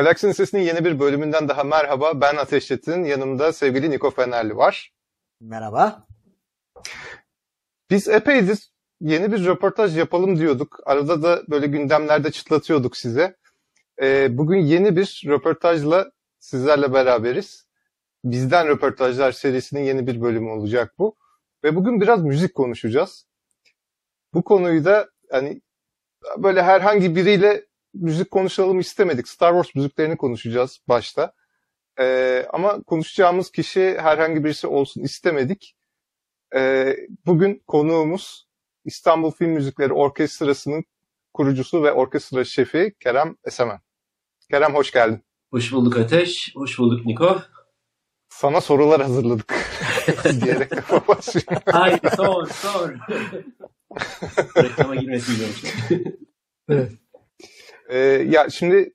Galaksinin Sesi'nin yeni bir bölümünden daha merhaba. Ben Ateş Çetin. Yanımda sevgili Niko Fenerli var. Merhaba. Biz epeydir yeni bir röportaj yapalım diyorduk. Arada da böyle gündemlerde çıtlatıyorduk size. Ee, bugün yeni bir röportajla sizlerle beraberiz. Bizden Röportajlar serisinin yeni bir bölümü olacak bu. Ve bugün biraz müzik konuşacağız. Bu konuyu da hani böyle herhangi biriyle müzik konuşalım istemedik. Star Wars müziklerini konuşacağız başta. Ee, ama konuşacağımız kişi herhangi birisi olsun istemedik. Ee, bugün konuğumuz İstanbul Film Müzikleri Orkestrası'nın kurucusu ve orkestra şefi Kerem Esemen. Kerem hoş geldin. Hoş bulduk Ateş, hoş bulduk Niko. Sana sorular hazırladık diyerek kafa basıyor. Haydi sor, sor. Reklama girmesi evet. Ee, ya şimdi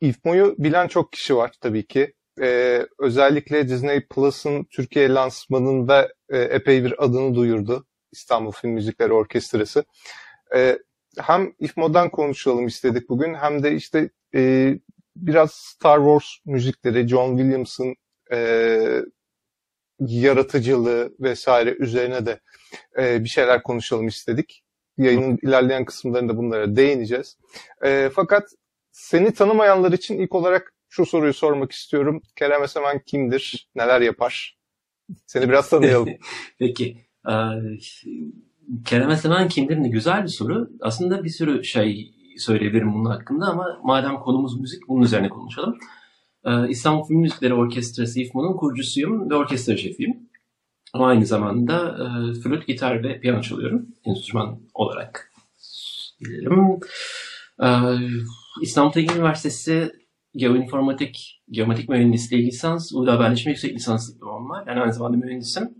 İFMO'yu bilen çok kişi var tabii ki. Ee, özellikle Disney Plus'ın Türkiye lansmanında e, epey bir adını duyurdu. İstanbul Film Müzikleri Orkestrası. Ee, hem İFMO'dan konuşalım istedik bugün hem de işte e, biraz Star Wars müzikleri, John Williams'ın e, yaratıcılığı vesaire üzerine de e, bir şeyler konuşalım istedik. Yayının ilerleyen kısımlarında bunlara değineceğiz. E, fakat seni tanımayanlar için ilk olarak şu soruyu sormak istiyorum. Kerem Esemen kimdir? Neler yapar? Seni biraz tanıyalım. Peki. Ee, Kerem Esemen kimdir? Ne güzel bir soru. Aslında bir sürü şey söyleyebilirim bunun hakkında ama madem konumuz müzik bunun üzerine konuşalım. Ee, İstanbul Film Müzikleri Orkestrası İFMO'nun kurucusuyum ve orkestra şefiyim. Ama aynı zamanda e, flüt, gitar ve piyano çalıyorum. Enstrüman olarak diyelim. Ee, İstanbul Teknik Üniversitesi Geoinformatik, Geomatik Mühendisliği lisans, Uludağ Haberleşme Yüksek Lisans diplomam var. Yani aynı zamanda mühendisim.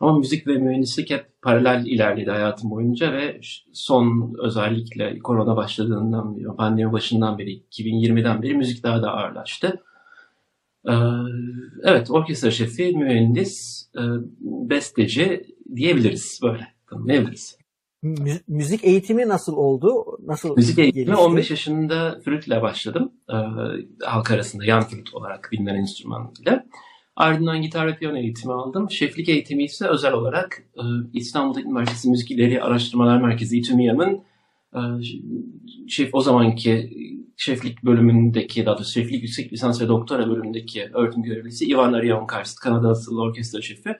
Ama müzik ve mühendislik hep paralel ilerledi hayatım boyunca ve son özellikle korona başladığından beri, pandemi başından beri, 2020'den beri müzik daha da ağırlaştı. Ee, evet, orkestra şefi, mühendis, e, besteci diyebiliriz böyle. Tanımlayabiliriz. Mü- müzik eğitimi nasıl oldu? Nasıl Müzik eğitimi gelişti? 15 yaşında flütle başladım. Ee, halk arasında yan flüt olarak bilinen enstrüman ile. Ardından gitar ve piyano eğitimi aldım. Şeflik eğitimi ise özel olarak e, İstanbul Üniversitesi Müzik İleri Araştırmalar Merkezi İTÜMİYAM'ın e, şef o zamanki şeflik bölümündeki, daha doğrusu şeflik yüksek lisans ve doktora bölümündeki öğretim görevlisi Ivan Aryon Karst, Kanada asıllı orkestra şefi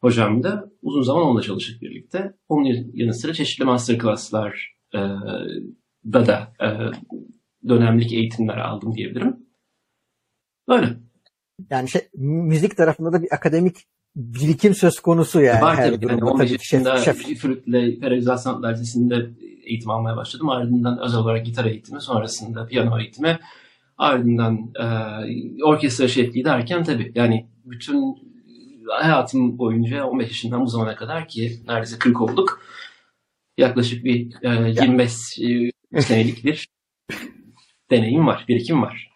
hocam da uzun zaman onunla çalıştık birlikte. Onun yanı sıra çeşitli masterclasslar e, da da e, dönemlik eğitimler aldım diyebilirim. Böyle. Yani şey, müzik tarafında da bir akademik birikim söz konusu yani. Var her tabii. Yani 15 yaşında şef, flütle Ferozal Sanatlar Lisesi'nde eğitim almaya başladım. Ardından özel olarak gitar eğitimi, sonrasında piyano eğitimi, ardından e, orkestra şefliği derken tabii yani bütün hayatım boyunca 15 yaşından bu zamana kadar ki neredeyse 40 olduk. Yaklaşık bir e, 25 e, senelik bir deneyim var, birikim var.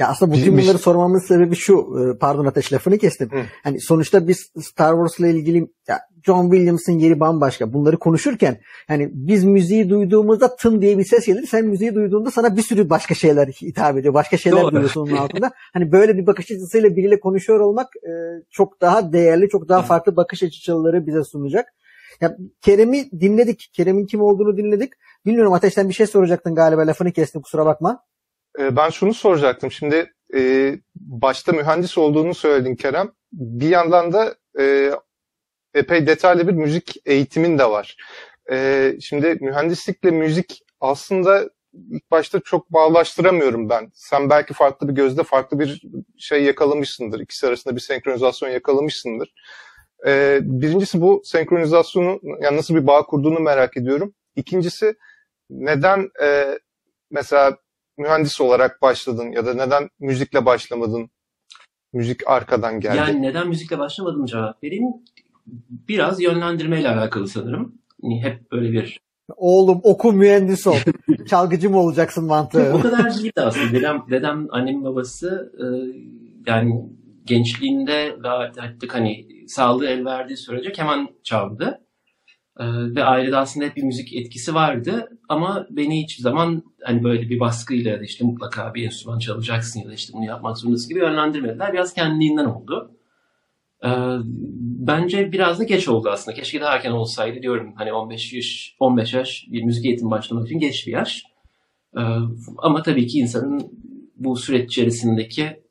Ya aslında bugün Bizim bunları sormamın sebebi şu. E, pardon Ateş lafını kestim. Hı. Hani sonuçta biz Star Wars'la ilgili ya John Williams'ın yeri bambaşka. Bunları konuşurken hani biz müziği duyduğumuzda tın diye bir ses gelir. Sen müziği duyduğunda sana bir sürü başka şeyler hitap ediyor. Başka şeyler Doğru. duyuyorsun onun altında. Hani böyle bir bakış açısıyla biriyle konuşuyor olmak e, çok daha değerli, çok daha farklı bakış açıları bize sunacak. Ya Kerem'i dinledik. Kerem'in kim olduğunu dinledik. Bilmiyorum Ateş'ten bir şey soracaktın galiba lafını kestim kusura bakma. Ee, ben şunu soracaktım. Şimdi e, başta mühendis olduğunu söyledin Kerem. Bir yandan da e, epey detaylı bir müzik eğitimin de var. E, şimdi mühendislikle müzik aslında ilk başta çok bağlaştıramıyorum ben. Sen belki farklı bir gözde farklı bir şey yakalamışsındır. İkisi arasında bir senkronizasyon yakalamışsındır. Birincisi bu senkronizasyonu yani nasıl bir bağ kurduğunu merak ediyorum. İkincisi neden e, mesela mühendis olarak başladın ya da neden müzikle başlamadın? Müzik arkadan geldi. Yani neden müzikle başlamadım cevap vereyim. Biraz yönlendirmeyle alakalı sanırım. Yani hep böyle bir Oğlum oku mühendis ol. Çalgıcı mı olacaksın mantığı? o kadar değil aslında. Dedem, dedem annemin babası e, yani gençliğinde ve artık hani sağlığı el verdiği sürece keman çaldı. Ee, ve ailede aslında hep bir müzik etkisi vardı ama beni hiçbir zaman hani böyle bir baskıyla da işte mutlaka bir enstrüman çalacaksın ya da işte bunu yapmak zorundasın gibi yönlendirmediler. Biraz kendiliğinden oldu. Ee, bence biraz da geç oldu aslında. Keşke daha erken olsaydı diyorum. Hani 15 yaş, 15 yaş bir müzik eğitimi başlamak için geç bir yaş. Ee, ama tabii ki insanın bu süreç içerisindeki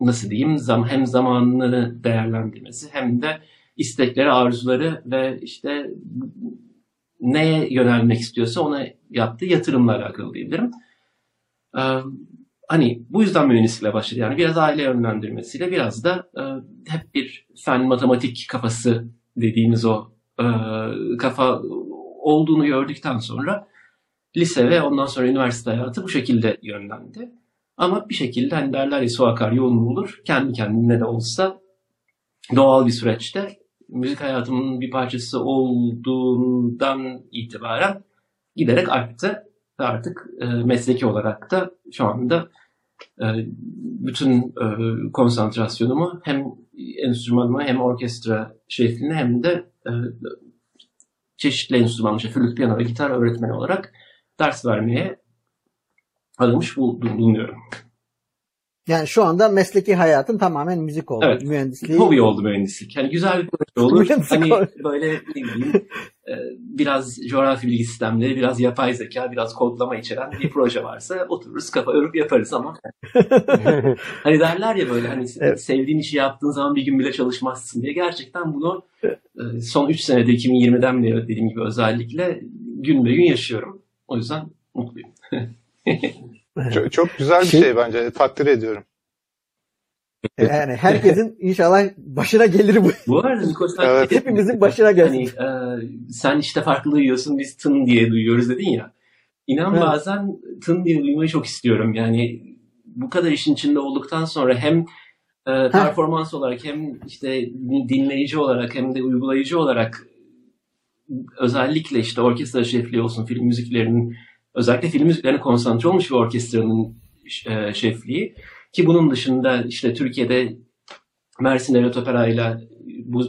nasıl diyeyim hem zamanını değerlendirmesi hem de istekleri, arzuları ve işte neye yönelmek istiyorsa ona yaptığı yatırımla alakalı diyebilirim. Ee, hani bu yüzden mühendislikle başladı. Yani biraz aile yönlendirmesiyle biraz da e, hep bir fen matematik kafası dediğimiz o e, kafa olduğunu gördükten sonra lise ve ondan sonra üniversite hayatı bu şekilde yönlendi. Ama bir şekilde hani derler ya su akar yol mu olur? Kendi kendine de olsa doğal bir süreçte müzik hayatımın bir parçası olduğundan itibaren giderek arttı. Ve artık e, mesleki olarak da şu anda e, bütün e, konsantrasyonumu hem enstrümanıma hem orkestra şefliğine hem de e, çeşitli enstrüman, işte flüt, piyano ve gitar öğretmeni olarak ders vermeye adamış bulunuyorum. Yani şu anda mesleki hayatın tamamen müzik oldu. Evet. Mühendisliği. Hobi oldu mühendislik. Yani güzel bir proje olur. hani böyle ne bileyim e, biraz coğrafi bilgi sistemleri, biraz yapay zeka, biraz kodlama içeren bir proje varsa otururuz kafa örüp yaparız ama hani derler ya böyle hani evet. sevdiğin işi yaptığın zaman bir gün bile çalışmazsın diye. Gerçekten bunu e, son 3 senede 2020'den beri dediğim gibi özellikle gün be gün yaşıyorum. O yüzden mutluyum. çok, çok güzel bir şey, şey bence. Takdir ediyorum. Yani herkesin inşallah başına gelir bu. Bu arada Nikos evet. hepimizin başına gelir. Hani, e, sen işte farklı duyuyorsun biz tın diye duyuyoruz dedin ya. İnan evet. bazen tın diye duymayı çok istiyorum. Yani bu kadar işin içinde olduktan sonra hem e, performans olarak hem işte dinleyici olarak hem de uygulayıcı olarak özellikle işte orkestra şefliği olsun film müziklerinin özellikle film müziklerine konsantre olmuş bir orkestranın e, şefliği ki bunun dışında işte Türkiye'de Mersin Devlet Opera ile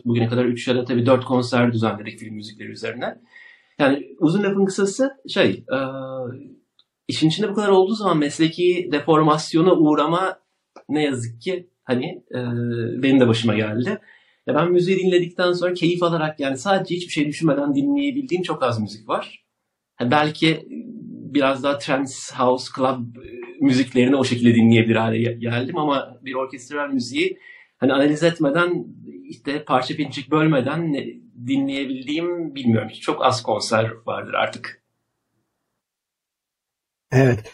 bugüne kadar 3 ya da tabii 4 konser düzenledik film müzikleri üzerine. Yani uzun lafın kısası şey e, işin içinde bu kadar olduğu zaman mesleki deformasyona uğrama ne yazık ki hani e, benim de başıma geldi. Ya ben müziği dinledikten sonra keyif alarak yani sadece hiçbir şey düşünmeden dinleyebildiğim çok az müzik var. Yani belki biraz daha trance, house, club e, müziklerini o şekilde dinleyebilir hale geldim ama bir orkestral müziği hani analiz etmeden işte parça pinçik bölmeden dinleyebildiğim bilmiyorum. Çok az konser vardır artık. Evet.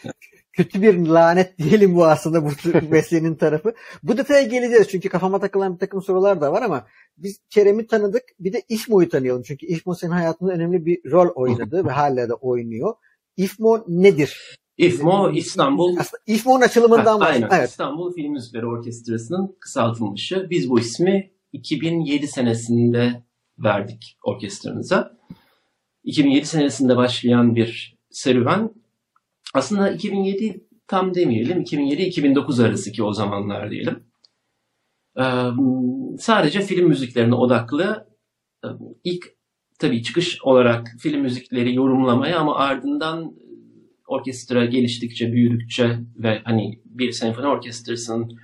Kötü bir lanet diyelim bu aslında bu mesleğinin tarafı. Bu detaya geleceğiz çünkü kafama takılan bir takım sorular da var ama biz Kerem'i tanıdık bir de İşmo'yu tanıyalım. Çünkü İşmo senin hayatında önemli bir rol oynadı ve hala da oynuyor. İFMO nedir? İFMO İstanbul. Aslında İFMO'nun açılımından var. Aynen. Evet. İstanbul Film Müzikleri Orkestrası'nın kısaltılmışı. Biz bu ismi 2007 senesinde verdik orkestramıza. 2007 senesinde başlayan bir serüven. Aslında 2007 tam demeyelim. 2007-2009 arası ki o zamanlar diyelim. Ee, sadece film müziklerine odaklı ilk tabii çıkış olarak film müzikleri yorumlamaya ama ardından orkestra geliştikçe, büyüdükçe ve hani bir senfoni orkestrasının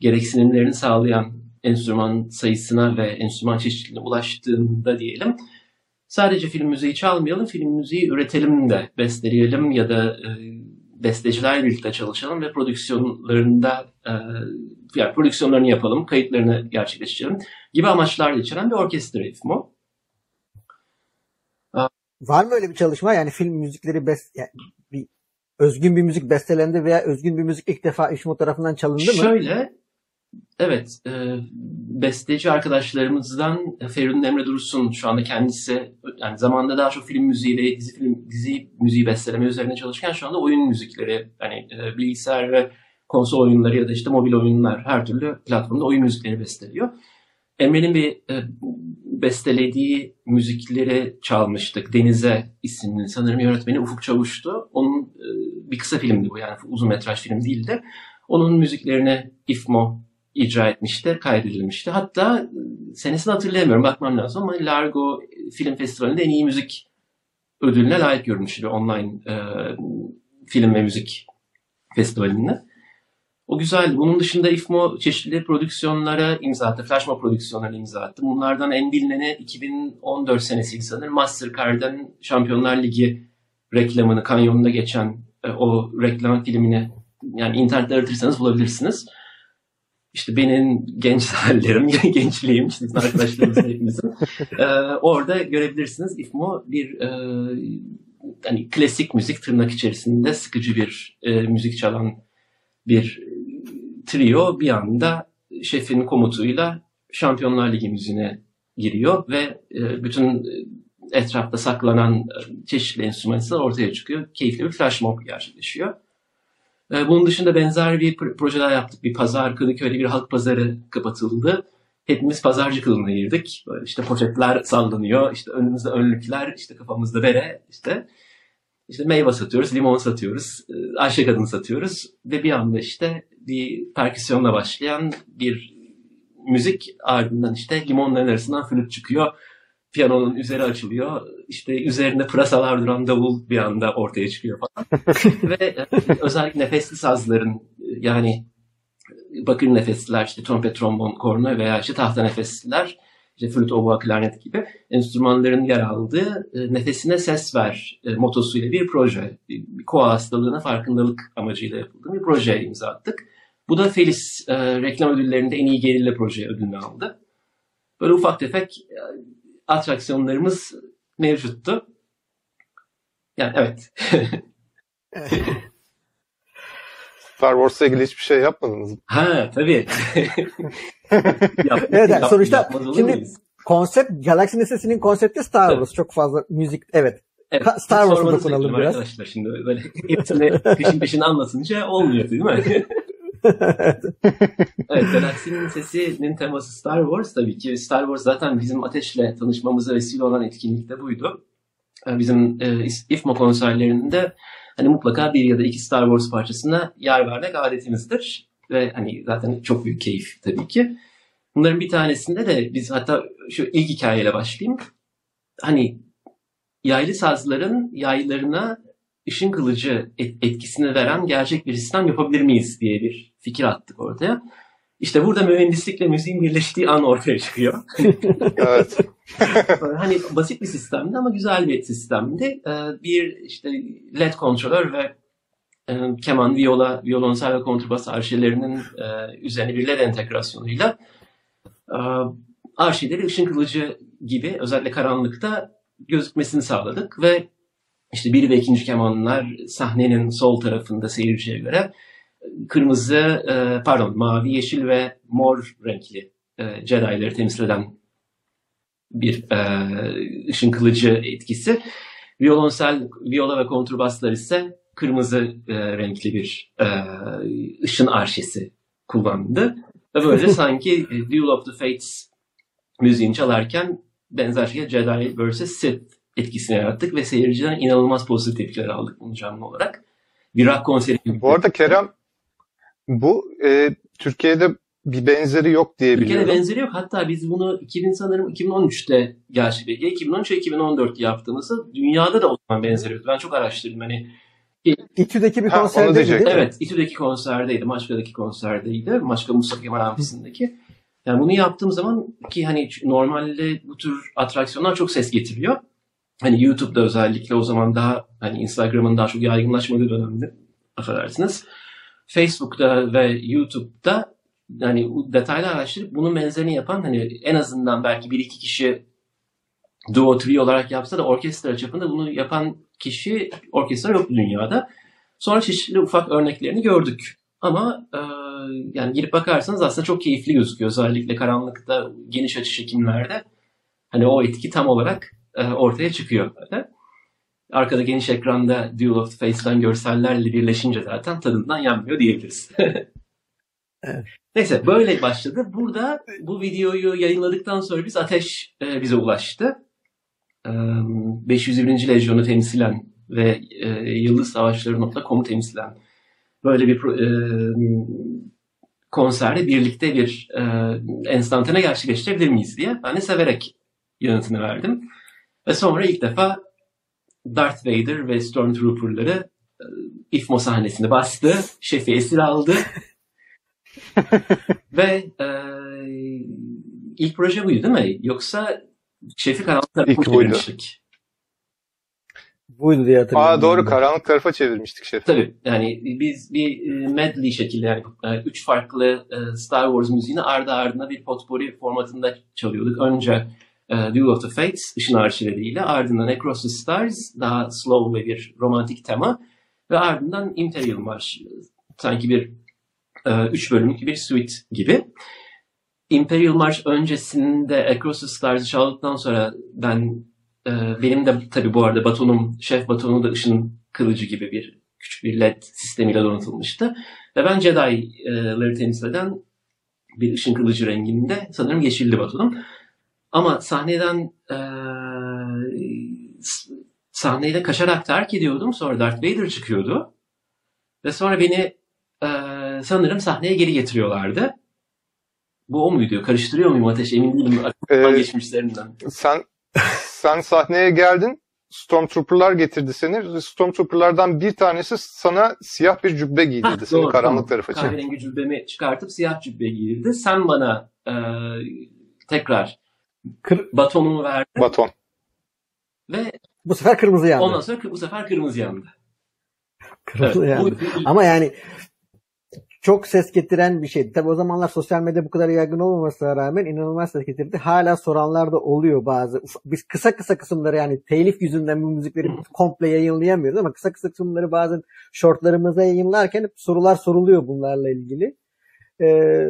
gereksinimlerini sağlayan enstrüman sayısına ve enstrüman çeşitliliğine ulaştığında diyelim sadece film müziği çalmayalım, film müziği üretelim de besteleyelim ya da e, bestecilerle birlikte çalışalım ve prodüksiyonlarında e, yani prodüksiyonlarını yapalım, kayıtlarını gerçekleştirelim gibi amaçlarla içeren bir orkestra ritmi Var mı öyle bir çalışma? Yani film müzikleri best, yani bir özgün bir müzik bestelendi veya özgün bir müzik ilk defa İşmo tarafından çalındı mı? Şöyle, evet, e, besteci arkadaşlarımızdan Feridun Emre Dursun şu anda kendisi yani zamanında daha çok film müziği ve dizi film dizi müziği besteleme üzerine çalışırken şu anda oyun müzikleri hani e, bilgisayar ve konsol oyunları ya da işte mobil oyunlar her türlü platformda oyun müzikleri besteliyor. Emre'nin bir e, bestelediği müzikleri çalmıştık. Denize isimli sanırım yönetmeni Ufuk Çavuş'tu. Onun e, bir kısa filmdi bu yani uzun metraj film değildi. Onun müziklerini İFMO icra etmişti, kaydedilmişti. Hatta e, senesini hatırlayamıyorum, bakmam lazım ama Largo Film Festivali'nde en iyi müzik ödülüne layık görülmüştü online e, film ve müzik festivalinde. O güzel. Bunun dışında IFMO çeşitli prodüksiyonlara imza attı. Flashmo prodüksiyonlara imza attı. Bunlardan en bilineni 2014 senesiydi sanırım. Mastercard'ın Şampiyonlar Ligi reklamını, kanyonunda geçen e, o reklam filmini yani internette aratırsanız bulabilirsiniz. İşte benim genç hallerim, gençliğim, işte arkadaşlarımızın hepimizin. Ee, orada görebilirsiniz. IFMO bir e, hani klasik müzik tırnak içerisinde sıkıcı bir e, müzik çalan bir trio bir anda şefin komutuyla Şampiyonlar Ligi müziğine giriyor ve e, bütün etrafta saklanan e, çeşitli enstrümanlar ortaya çıkıyor. Keyifli bir flash mob gerçekleşiyor. E, bunun dışında benzer bir projeler yaptık. Bir pazar, Kadıköy'de bir halk pazarı kapatıldı. Hepimiz pazarcı kılığına girdik. Böyle işte poşetler sallanıyor, işte önümüzde önlükler, işte kafamızda bere, işte işte meyve satıyoruz, limon satıyoruz, e, Ayşe kadın satıyoruz ve bir anda işte bir perküsyonla başlayan bir müzik ardından işte limonların arasından flüt çıkıyor. Piyanonun üzeri açılıyor. İşte üzerinde pırasalar duran davul bir anda ortaya çıkıyor falan. ve e, özellikle nefesli sazların yani bakır nefesliler işte trompet, trombon, korna veya işte tahta nefesliler işte flüt, oboa, klarnet gibi enstrümanların yer aldığı e, nefesine ses ver e, motosuyla bir proje. Bir, koa hastalığına farkındalık amacıyla yapıldığı bir projeye imza attık. Bu da Felis e, reklam ödüllerinde en iyi gerilla proje ödülünü aldı. Böyle ufak tefek e, atraksiyonlarımız mevcuttu. Yani evet. Star Wars'la ilgili hiçbir şey yapmadınız mı? Ha tabii. yap, evet yani sonuçta şimdi konsept Galaxy Nesesi'nin konsepti Star Wars. Evet. Çok fazla müzik evet. Evet, Star Wars'a dokunalım biraz. Arkadaşlar şimdi böyle hepsini peşin peşin anlatınca olmuyor değil mi? evet, Galaksinin Sesi'nin teması Star Wars tabii ki. Star Wars zaten bizim Ateş'le tanışmamıza vesile olan etkinlik de buydu. Bizim e, IFMA konserlerinde hani mutlaka bir ya da iki Star Wars parçasına yer vermek adetimizdir. Ve hani zaten çok büyük keyif tabii ki. Bunların bir tanesinde de biz hatta şu ilk hikayeyle başlayayım. Hani yaylı sazların yaylarına ışın kılıcı etkisini veren gerçek bir sistem yapabilir miyiz diye bir fikir attık ortaya. İşte burada mühendislikle müziğin birleştiği an ortaya çıkıyor. evet. hani basit bir sistemdi ama güzel bir sistemdi. Ee, bir işte LED kontrolör ve e, keman, viola, violonsel ve kontrbas arşelerinin e, üzerine bir LED entegrasyonuyla e, arşeleri ışın kılıcı gibi özellikle karanlıkta gözükmesini sağladık ve işte bir ve ikinci kemanlar sahnenin sol tarafında seyirciye göre kırmızı, e, pardon mavi, yeşil ve mor renkli e, Jedi'ları temsil eden bir e, ışın kılıcı etkisi. Violonsel, viola ve kontrbaslar ise kırmızı renkli bir ışın arşesi kullandı. Ve böyle sanki Duel of the Fates müziğini çalarken benzer şekilde Jedi vs. Sith etkisini yarattık ve seyirciden inanılmaz pozitif tepkiler aldık bunu canlı olarak. Bir rock konseri gibi. Bu arada Kerem bu e, Türkiye'de bir benzeri yok diye Türkiye'de biliyorum. benzeri yok. Hatta biz bunu 2000 sanırım 2013'te gerçekleşti. 2013 ve 2014 yaptığımızda dünyada da o zaman benzeri yoktu. Ben çok araştırdım. Hani İTÜ'deki bir değil mi? Evet, İTÜ'deki konserdeydi. Maçka'daki konserdeydi. Maçka Mustafa Kemal Amfisi'ndeki. Yani bunu yaptığım zaman ki hani normalde bu tür atraksiyonlar çok ses getiriyor. Hani YouTube'da özellikle o zaman daha hani Instagram'ın daha çok yaygınlaşmadığı dönemde affedersiniz. Facebook'ta ve YouTube'da yani detaylı araştırıp bunun benzerini yapan hani en azından belki bir iki kişi duo trio olarak yapsa da orkestra çapında bunu yapan kişi orkestra yok dünyada. Sonra çeşitli ufak örneklerini gördük. Ama e, yani girip bakarsanız aslında çok keyifli gözüküyor. Özellikle karanlıkta geniş açı çekimlerde. Hani o etki tam olarak ortaya çıkıyor. Zaten. Arkada geniş ekranda Duel of the Face'den görsellerle birleşince zaten tadından yanmıyor diyebiliriz. evet. Neyse böyle başladı. Burada bu videoyu yayınladıktan sonra biz Ateş e, bize ulaştı. E, 501. Lejyonu temsilen ve e, Yıldız Savaşları.com'u temsilen böyle bir e, konserde birlikte bir e, enstantane gerçekleştirebilir miyiz diye. Ben de severek yanıtını verdim. Ve sonra ilk defa Darth Vader ve Stormtrooper'ları e, İFMO sahnesinde bastı. Şefi esir aldı. ve e, ilk proje buydu değil mi? Yoksa Şefi karanlık tarafa çevirmiştik. Buydu diye hatırlıyorum. Aa doğru karanlık tarafa çevirmiştik şefi. Tabii yani biz bir e, medley şekilde yani e, üç farklı Star Wars müziğini ardı ardına bir potpourri formatında çalıyorduk. Önce Duel of the Fates ışın arşivleriyle ardından Across the Stars daha slow ve bir romantik tema ve ardından Imperial March sanki bir üç bölümlük bir suite gibi. Imperial March öncesinde Across the Stars'ı çaldıktan sonra ben e, benim de tabii bu arada batonum, şef batonu da ışın kılıcı gibi bir küçük bir led sistemiyle donatılmıştı. Ve ben Jedi'ları temsil eden bir ışın kılıcı renginde sanırım yeşilli batonum. Ama sahneden e, sahneyle kaçarak terk ediyordum. Sonra Darth Vader çıkıyordu. Ve sonra beni e, sanırım sahneye geri getiriyorlardı. Bu o muydu? Karıştırıyor muyum Ateş? Emin değilim. Aklımdan ee, geçmişlerinden. Sen sen sahneye geldin. Stormtrooper'lar getirdi seni. Stormtrooper'lardan bir tanesi sana siyah bir cübbe giydirdi. Ha, seni doğru, karanlık tamam. tarafa çekti. Kahverengi cübbemi çıkartıp siyah cübbe giydirdi. Sen bana e, tekrar Kır... batonumu verdin. Baton. Ve bu sefer kırmızı yandı. Ondan sonra bu sefer kırmızı yandı. Kırmızı evet, yandı. Bu, Ama yani çok ses getiren bir şeydi. Tabi o zamanlar sosyal medya bu kadar yaygın olmamasına rağmen inanılmaz ses getirdi. Hala soranlar da oluyor bazı. Biz kısa kısa kısımları yani telif yüzünden bu müzikleri komple yayınlayamıyoruz ama kısa kısa kısımları bazen shortlarımıza yayınlarken sorular soruluyor bunlarla ilgili. Ee,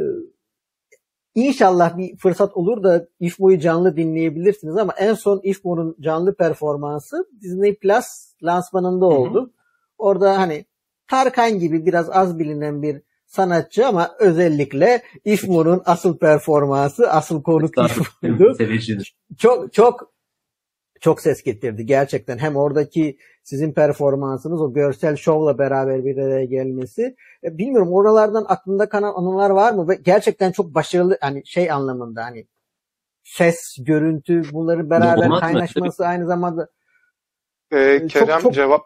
İnşallah bir fırsat olur da IFMO'yu canlı dinleyebilirsiniz ama en son IFMO'nun canlı performansı Disney Plus lansmanında oldu. Hı hı. Orada hani Tarkan gibi biraz az bilinen bir sanatçı ama özellikle İFMU'nun asıl performansı, asıl konuk İFMU'du. Çok çok çok ses getirdi gerçekten. Hem oradaki sizin performansınız, o görsel şovla beraber bir araya gelmesi. E, bilmiyorum oralardan aklında kalan anılar var mı? Ve gerçekten çok başarılı hani şey anlamında hani ses, görüntü bunların beraber kaynaşması aynı zamanda ee, Kerem çok, çok, cevap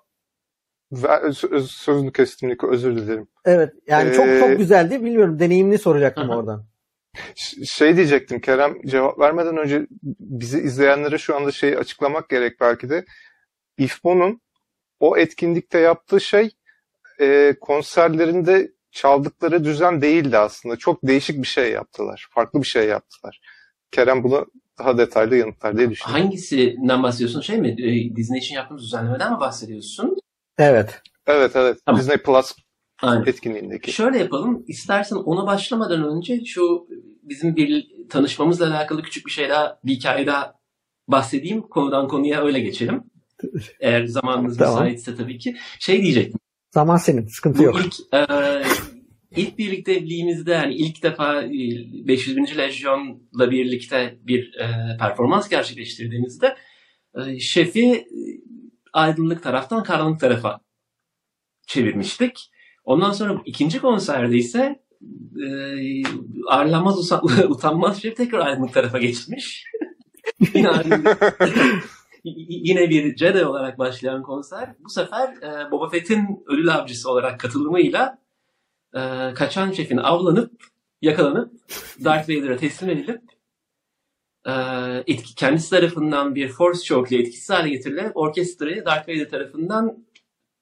sözünü kestim özür dilerim. Evet yani ee, çok çok güzeldi. Bilmiyorum deneyimini soracaktım oradan. Şey diyecektim Kerem cevap vermeden önce bizi izleyenlere şu anda şeyi açıklamak gerek belki de. İFMO'nun o etkinlikte yaptığı şey e, konserlerinde çaldıkları düzen değildi aslında. Çok değişik bir şey yaptılar. Farklı bir şey yaptılar. Kerem bunu daha detaylı yanıtlar diye düşünüyorum. Hangisinden bahsediyorsun? Şey mi? E, Disney için yaptığımız düzenlemeden mi bahsediyorsun? Evet. Evet evet. Tamam. Disney Plus Aynen. etkinliğindeki. Şöyle yapalım. İstersen ona başlamadan önce şu bizim bir tanışmamızla alakalı küçük bir şey daha, bir hikaye daha bahsedeyim. Konudan konuya öyle geçelim. Eğer zamanınız tamam. müsaitse tabii ki. Şey diyecektim. Zaman senin, sıkıntı Bu yok. Ilk, e, ilk birlikteliğimizde yani ilk defa 500. E, Lejyon'la birlikte bir e, performans gerçekleştirdiğimizde e, şefi aydınlık taraftan karanlık tarafa çevirmiştik. Ondan sonra ikinci konserde ise e, ağırlanmaz utanmaz şey tekrar aydınlık tarafa geçmiş. yine, yine bir Jedi olarak başlayan konser bu sefer e, Boba Fett'in ölü avcısı olarak katılımıyla e, kaçan şefin avlanıp yakalanıp Darth Vader'a teslim edilip e, etki, kendisi tarafından bir force choke ile etkisiz hale getirilerek orkestrayı Darth Vader tarafından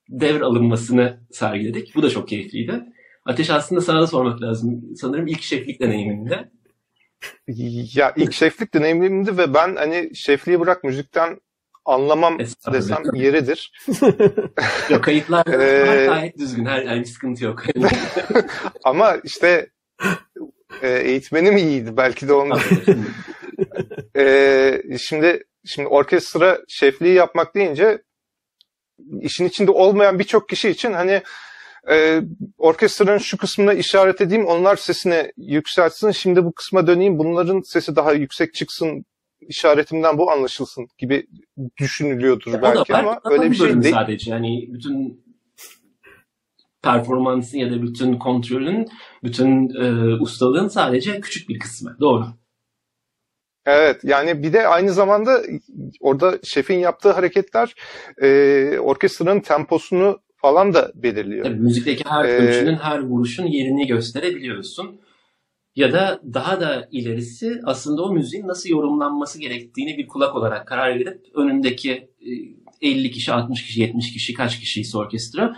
devr alınmasını sergiledik. Bu da çok keyifliydi. Ateş aslında sana da sormak lazım. Sanırım ilk şeflik deneyiminde. Ya ilk şeflik deneyimimdi ve ben hani şefliği bırak müzikten anlamam desem yeridir. yok kayıtlar ee, gayet düzgün. Her, bir sıkıntı yok. Ama işte e, eğitmenim iyiydi. Belki de ondan. e, şimdi şimdi orkestra şefliği yapmak deyince işin içinde olmayan birçok kişi için hani e, orkestranın şu kısmına işaret edeyim onlar sesini yükseltsin şimdi bu kısma döneyim bunların sesi daha yüksek çıksın işaretimden bu anlaşılsın gibi düşünülüyordur ya belki ama öyle bir şey değil. Sadece yani bütün performansın ya da bütün kontrolün, bütün e, ustalığın sadece küçük bir kısmı. Doğru. Evet yani bir de aynı zamanda orada şefin yaptığı hareketler e, orkestranın temposunu falan da belirliyor. Tabii müzikteki her ee, ölçünün, her vuruşun yerini gösterebiliyorsun. Ya da daha da ilerisi aslında o müziğin nasıl yorumlanması gerektiğini bir kulak olarak karar verip önündeki 50 kişi, 60 kişi, 70 kişi, kaç kişiyse orkestra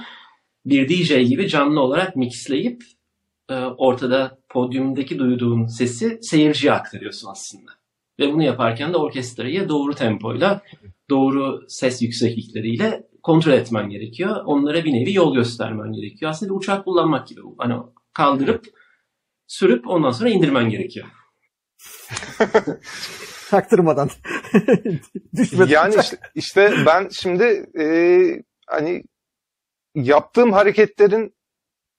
bir DJ gibi canlı olarak mixleyip e, ortada podyumdaki duyduğun sesi seyirciye aktarıyorsun aslında. Ve bunu yaparken de orkestrayı doğru tempoyla, doğru ses yükseklikleriyle kontrol etmen gerekiyor. Onlara bir nevi yol göstermen gerekiyor. Aslında bir uçak kullanmak gibi bu. Hani kaldırıp sürüp ondan sonra indirmen gerekiyor. Taktırmadan. yani işte, işte ben şimdi e, hani yaptığım hareketlerin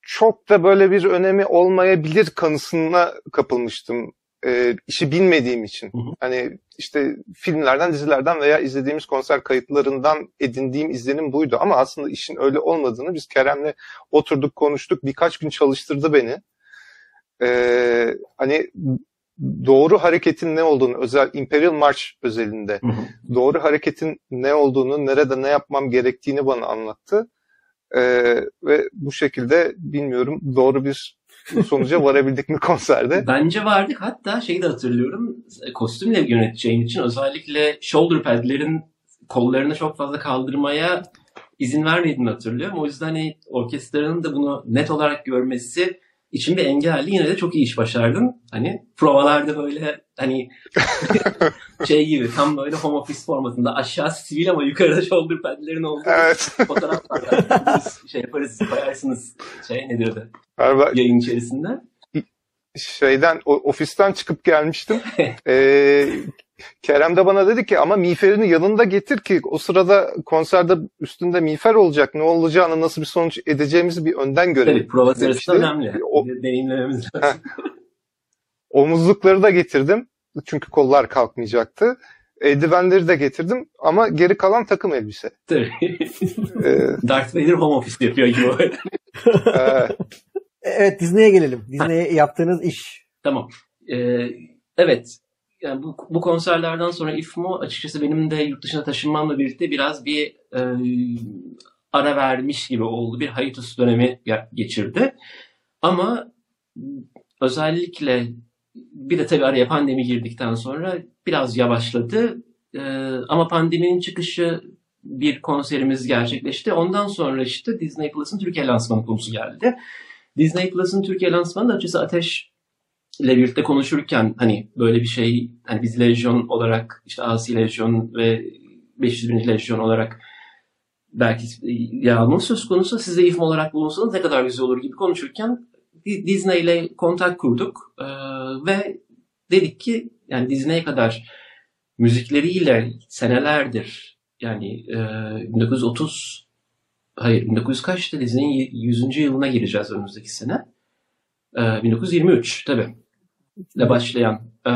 çok da böyle bir önemi olmayabilir kanısına kapılmıştım e, işi bilmediğim için. Hı hı. Hani işte filmlerden, dizilerden veya izlediğimiz konser kayıtlarından edindiğim izlenim buydu. Ama aslında işin öyle olmadığını biz Kerem'le oturduk, konuştuk. Birkaç gün çalıştırdı beni. Ee, hani doğru hareketin ne olduğunu, özel Imperial March özelinde hı hı. doğru hareketin ne olduğunu, nerede ne yapmam gerektiğini bana anlattı. Ee, ve bu şekilde bilmiyorum doğru bir sonuca varabildik mi konserde? Bence vardık. Hatta şeyi de hatırlıyorum. Kostümle yöneteceğin için özellikle shoulder pad'lerin kollarını çok fazla kaldırmaya izin vermediğini hatırlıyorum. O yüzden hani orkestranın da bunu net olarak görmesi bir engelli yine de çok iyi iş başardın. Hani provalarda böyle hani şey gibi tam böyle home office formatında aşağı sivil ama yukarıda shoulder pad'lerin olduğu evet. fotoğraflar şey yaparız koyarsınız şey ne diyordu Galiba yayın içerisinde. Şeyden ofisten çıkıp gelmiştim. ee, Kerem de bana dedi ki ama miğferini yanında getir ki o sırada konserde üstünde miğfer olacak. Ne olacağını nasıl bir sonuç edeceğimizi bir önden görelim. Tabii prova sırasında önemli. O, Deneyimlememiz lazım. Omuzlukları da getirdim. Çünkü kollar kalkmayacaktı. Eldivenleri de getirdim ama geri kalan takım elbise. Tabii. ee, Darth Vader home office yapıyor gibi. Evet Disney'e gelelim. Disney'e yaptığınız iş. Tamam. Ee, evet. Yani bu, bu konserlerden sonra IFMO açıkçası benim de yurt dışına taşınmamla birlikte biraz bir e, ara vermiş gibi oldu. Bir hiatus dönemi geçirdi. Ama özellikle bir de tabii araya pandemi girdikten sonra biraz yavaşladı. Ee, ama pandeminin çıkışı bir konserimiz gerçekleşti. Ondan sonra işte Disney Plus'ın Türkiye lansmanı konusu geldi. Disney Plus'ın Türkiye lansmanı da açıkçası Ateş ile birlikte konuşurken hani böyle bir şey hani biz Lejyon olarak işte Asi Lejyon ve 501. Lejyon olarak belki yağmur söz konusu size ifm olarak bulunsanız ne kadar güzel olur gibi konuşurken Disney ile kontak kurduk ee, ve dedik ki yani Disney'e kadar müzikleriyle senelerdir yani e, 1930 hayır 1900 kaçtı dizinin 100. yılına gireceğiz önümüzdeki sene. Ee, 1923 tabii. İle başlayan e,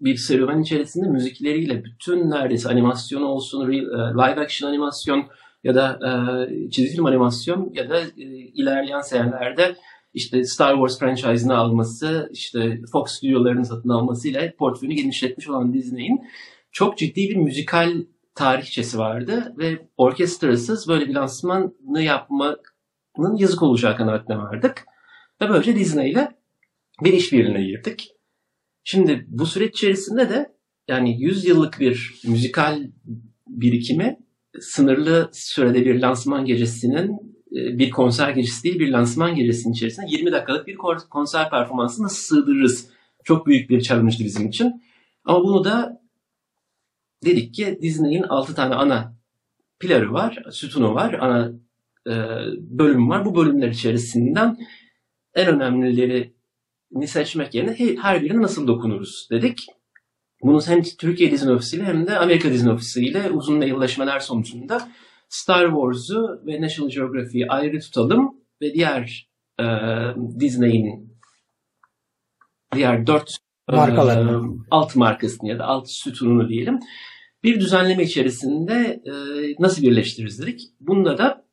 bir serüven içerisinde müzikleriyle bütün neredeyse animasyon olsun, live action animasyon ya da e, çizgi film animasyon ya da e, ilerleyen senelerde işte Star Wars franchise'ını alması, işte Fox stüdyolarını satın almasıyla portföyünü genişletmiş olan Disney'in çok ciddi bir müzikal tarihçesi vardı ve orkestrasız böyle bir lansmanı yapmanın yazık olacağı kanaatine vardık. Ve böylece Disney ile bir işbirliğine girdik. Şimdi bu süreç içerisinde de yani 100 yıllık bir müzikal birikimi sınırlı sürede bir lansman gecesinin e, bir konser gecesi değil bir lansman gecesinin içerisinde 20 dakikalık bir konser performansı nasıl sığdırırız? Çok büyük bir challenge'dı bizim için. Ama bunu da dedik ki Disney'in 6 tane ana piları var, sütunu var, ana e, bölüm var. Bu bölümler içerisinden en önemlilerini seçmek yerine her birine nasıl dokunuruz dedik. Bunu hem Türkiye Disney Ofisi hem de Amerika Disney Ofisi ile uzun mailleşmeler sonucunda Star Wars'u ve National Geographic'i ayrı tutalım ve diğer e, Disney'in diğer dört markalarını. E, alt markasını ya da alt sütununu diyelim bir düzenleme içerisinde e, nasıl birleştiririz dedik. Bunda da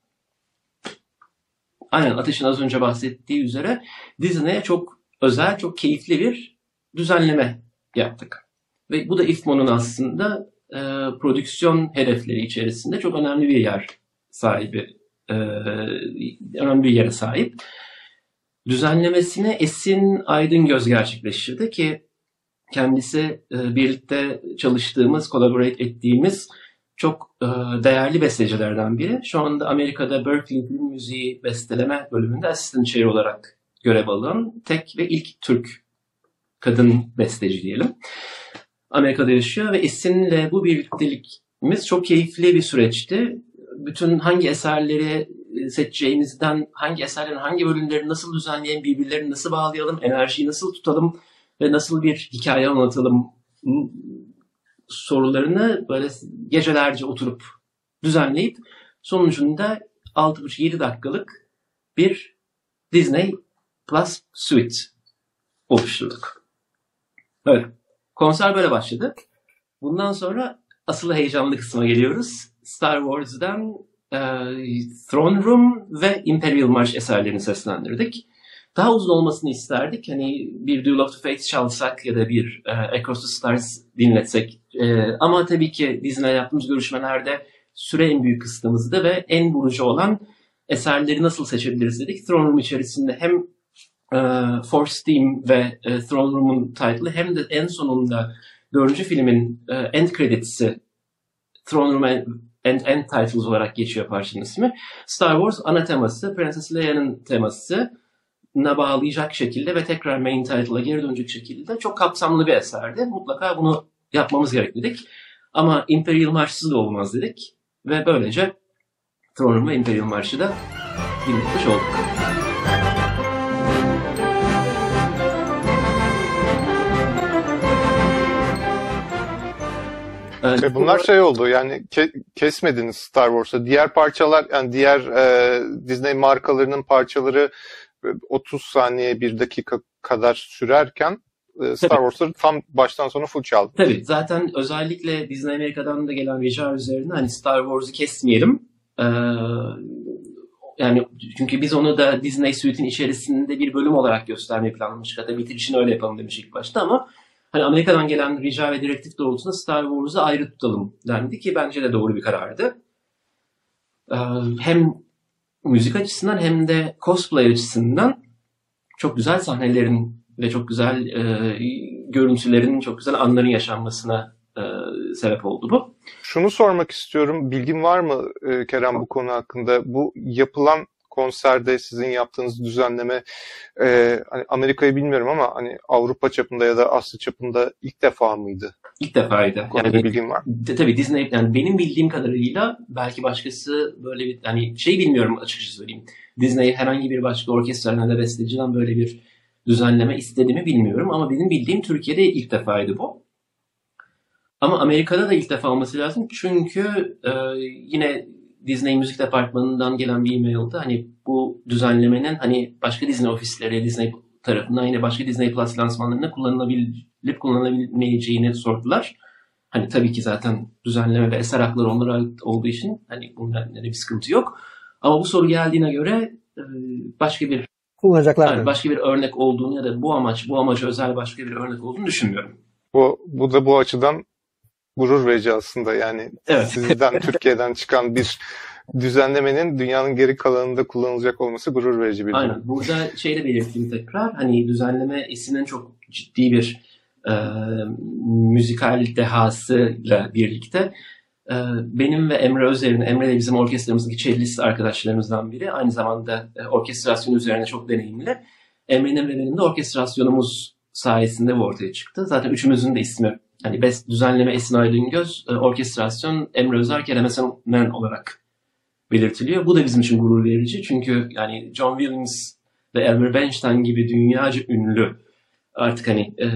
aynen Ateş'in az önce bahsettiği üzere Disney'e çok özel, çok keyifli bir düzenleme yaptık. Ve bu da IFMO'nun aslında e, prodüksiyon hedefleri içerisinde çok önemli bir yer sahibi, e, önemli bir yere sahip. Düzenlemesini Esin Aydın gerçekleştirdi ki kendisi e, birlikte çalıştığımız, collaborate ettiğimiz çok e, değerli bestecilerden biri. Şu anda Amerika'da Berkeley Film Müziği besteleme bölümünde asistan chair olarak görev alan tek ve ilk Türk kadın besteci diyelim. Amerika'da yaşıyor ve Esin'le bu birliktelikimiz çok keyifli bir süreçti. Bütün hangi eserleri seçeceğimizden, hangi eserlerin hangi bölümlerini nasıl düzenleyelim, birbirlerini nasıl bağlayalım, enerjiyi nasıl tutalım ve nasıl bir hikaye anlatalım sorularını böyle gecelerce oturup düzenleyip sonucunda 6,5-7 dakikalık bir Disney Plus Suite oluşturduk. Evet. Konser böyle başladı. Bundan sonra asıl heyecanlı kısma geliyoruz. Star Wars'dan e, Throne Room ve Imperial March eserlerini seslendirdik. Daha uzun olmasını isterdik. Hani bir Duel of the Fates çalsak ya da bir e, Across the Stars dinletsek. E, ama tabii ki Disney'le yaptığımız görüşmelerde süre en büyük kısıtımızdı ve en vurucu olan eserleri nasıl seçebiliriz dedik. Throne Room içerisinde hem e, Force Team ve e, Throne Room'un title'ı hem de en sonunda dördüncü filmin e, end credits'i Throne Room and, and End Titles olarak geçiyor parçanın ismi. Star Wars ana teması, Princess Leia'nın teması na bağlayacak şekilde ve tekrar main title'a geri dönecek şekilde çok kapsamlı bir eserdi. Mutlaka bunu yapmamız gerek dedik. Ama Imperial March'sız da olmaz dedik. Ve böylece Throne Room ve Imperial March'ı da dinletmiş olduk. Evet, e, bunlar şey oldu yani ke- kesmediniz Star Wars'a. Diğer parçalar yani diğer e, Disney markalarının parçaları 30 saniye bir dakika kadar sürerken e, Star Wars'ları tam baştan sona full çaldı. Tabii zaten özellikle Disney Amerika'dan da gelen rica üzerine hani Star Wars'ı kesmeyelim. Ee, yani çünkü biz onu da Disney Suite'in içerisinde bir bölüm olarak göstermeyi planlamıştık. Hatta bitirişini öyle yapalım demiş ilk başta ama hani Amerika'dan gelen rica ve direktif doğrultusunda Star Wars'ı ayrı tutalım dendi ki bence de doğru bir karardı. Ee, hem müzik açısından hem de cosplay açısından çok güzel sahnelerin ve çok güzel e, görüntülerin, çok güzel anların yaşanmasına e, sebep oldu bu. Şunu sormak istiyorum. Bilgin var mı e, Kerem bu konu hakkında? Bu yapılan konserde sizin yaptığınız düzenleme e, hani Amerika'yı bilmiyorum ama hani Avrupa çapında ya da Asya çapında ilk defa mıydı? İlk defaydı. Yani bir bilgin var. De, tabii Disney yani benim bildiğim kadarıyla belki başkası böyle bir hani şey bilmiyorum açıkçası söyleyeyim. Disney herhangi bir başka orkestralden da besteciden böyle bir düzenleme istedi mi bilmiyorum ama benim bildiğim Türkiye'de ilk defaydı bu. Ama Amerika'da da ilk defa olması lazım çünkü e, yine Disney müzik departmanından gelen bir e-mailde hani bu düzenlemenin hani başka Disney ofisleri, Disney tarafından yine başka Disney Plus lansmanlarında kullanılabilip kullanılabilmeyeceğini sordular. Hani tabii ki zaten düzenleme ve eser hakları onlara ait olduğu için hani bundan bir sıkıntı yok. Ama bu soru geldiğine göre e, başka bir kullanacaklar. Yani başka bir örnek olduğunu ya da bu amaç bu amaca özel başka bir örnek olduğunu düşünmüyorum. Bu, bu da bu açıdan gurur verici aslında yani evet. sizden Türkiye'den çıkan bir düzenlemenin dünyanın geri kalanında kullanılacak olması gurur verici bir durum. Aynen. Burada şey de belirteyim tekrar. Hani düzenleme Esin'in çok ciddi bir e, müzikal dehasıyla birlikte e, benim ve Emre Özer'in, Emre de bizim orkestramızdaki cellist arkadaşlarımızdan biri. Aynı zamanda e, orkestrasyon üzerine çok deneyimli. Emre'nin ve benim de orkestrasyonumuz sayesinde bu ortaya çıktı. Zaten üçümüzün de ismi hani best düzenleme Esin Aydın-Göz, e, orkestrasyon Emre Özer, Kerem Esen olarak belirtiliyor. Bu da bizim için gurur verici. Çünkü yani John Williams ve Elmer Bernstein gibi dünyaca ünlü artık hani e,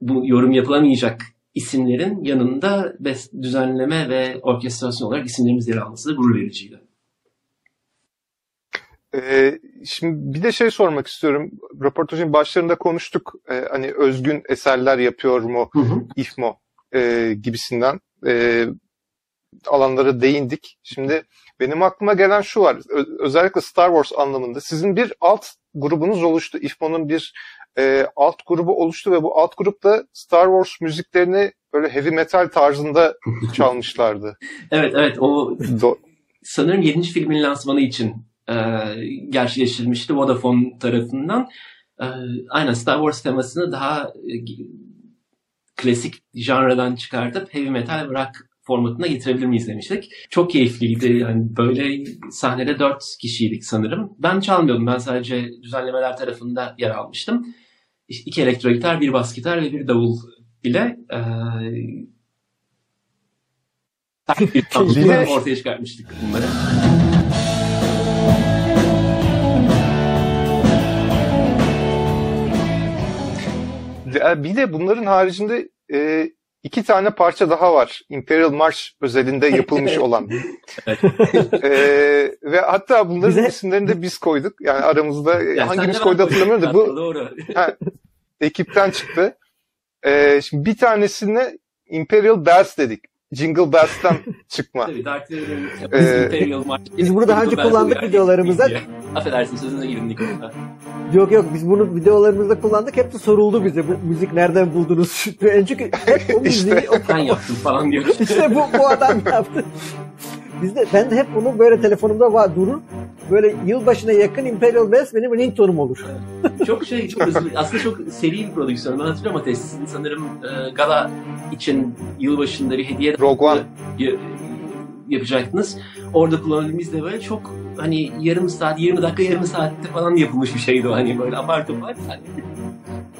bu yorum yapılamayacak isimlerin yanında best düzenleme ve orkestrasyon olarak isimlerimiz yer alması da gurur vericiydi. Ee, şimdi bir de şey sormak istiyorum. Röportajın başlarında konuştuk. Ee, hani özgün eserler yapıyor mu hı hı. İFMO e, gibisinden. E, alanlara değindik. Şimdi benim aklıma gelen şu var. özellikle Star Wars anlamında sizin bir alt grubunuz oluştu. IFMO'nun bir e, alt grubu oluştu ve bu alt grupta Star Wars müziklerini böyle heavy metal tarzında çalmışlardı. evet evet o Do- sanırım 7. filmin lansmanı için e, gerçekleştirilmişti Vodafone tarafından. E, aynen Star Wars temasını daha e, klasik janradan çıkartıp heavy metal rock formatına getirebilir miyiz demiştik. Çok keyifliydi. Yani böyle sahnede dört kişiydik sanırım. Ben çalmıyordum. Ben sadece düzenlemeler tarafında yer almıştım. İki elektro gitar, bir bas gitar ve bir davul ile e, bir ortaya çıkartmıştık bunları. Bir de bunların haricinde e, iki tane parça daha var. Imperial March özelinde yapılmış olan. e, ve hatta bunların Bize... isimlerini de biz koyduk. Yani aramızda ya hangimiz koydu hatırlamıyorum da bu doğru. ha, ekipten çıktı. E, şimdi bir tanesine Imperial Bells dedik. Jingle Bells'ten çıkma. Tabii Darth Vader'ın Imperial. Biz bunu daha önce kullandık videolarımızda. Affedersin sözüne girdim Nikola. Yok yok biz bunu videolarımızda kullandık. Hep de soruldu bize bu müzik nereden buldunuz? Çünkü hep o müziği işte. o... ben yaptım falan diyor. İşte bu, bu adam yaptı. Bizde, ben de hep bunu böyle telefonumda var, durur. Böyle yılbaşına yakın Imperial Bass benim ringtone'um olur. çok şey, çok hızlı. Aslında çok seri bir prodüksiyon. Ben hatırlıyorum Ateş. Sizin sanırım e, gala için yılbaşında bir hediye Rogue One. yapacaktınız. Orada kullanıldığımız de böyle çok hani yarım saat, 20 dakika, yarım saatte falan yapılmış bir şeydi o. Hani böyle abartı var. Hani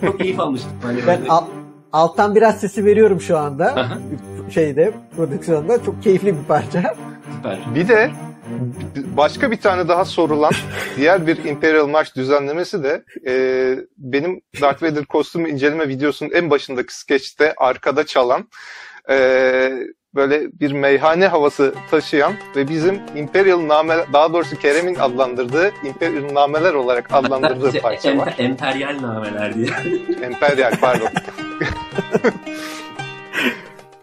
çok keyif almıştım. Hani ben al, alttan biraz sesi veriyorum şu anda. şeyde, prodüksiyonda. Çok keyifli bir parça. Süper. Bir de başka bir tane daha sorulan diğer bir Imperial March düzenlemesi de e, benim Darth Vader kostümü inceleme videosunun en başındaki skeçte arkada çalan e, böyle bir meyhane havası taşıyan ve bizim Imperial name daha doğrusu Kerem'in adlandırdığı Imperial nameler olarak adlandırdığı parça var. Emperyal nameler diye. Emperyal pardon.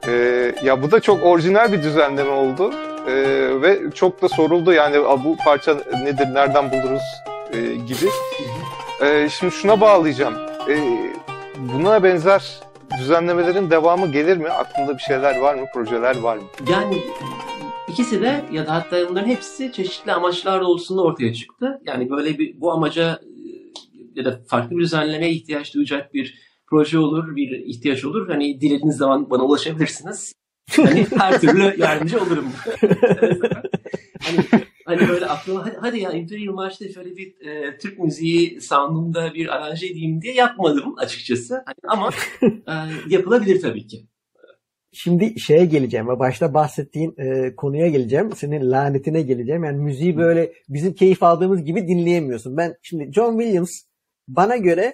ee, ya bu da çok orijinal bir düzenleme oldu. Ee, ve çok da soruldu yani bu parça nedir, nereden buluruz e, gibi. Ee, şimdi şuna bağlayacağım. Ee, buna benzer düzenlemelerin devamı gelir mi? Aklında bir şeyler var mı? Projeler var mı? Yani ikisi de ya da hatta bunların hepsi çeşitli amaçlar olsun ortaya çıktı. Yani böyle bir bu amaca e, ya da farklı bir düzenlemeye ihtiyaç duyacak bir proje olur, bir ihtiyaç olur. Hani dilediğiniz zaman bana ulaşabilirsiniz. Hani her türlü yardımcı olurum. hani hani böyle aklıma hadi, hadi ya Imperial March'ta şöyle bir e, Türk müziği soundunda bir aranje edeyim diye yapmadım açıkçası. Hani, ama e, yapılabilir tabii ki. Şimdi şeye geleceğim ve başta bahsettiğin e, konuya geleceğim. Senin lanetine geleceğim. Yani müziği böyle bizim keyif aldığımız gibi dinleyemiyorsun. Ben şimdi John Williams bana göre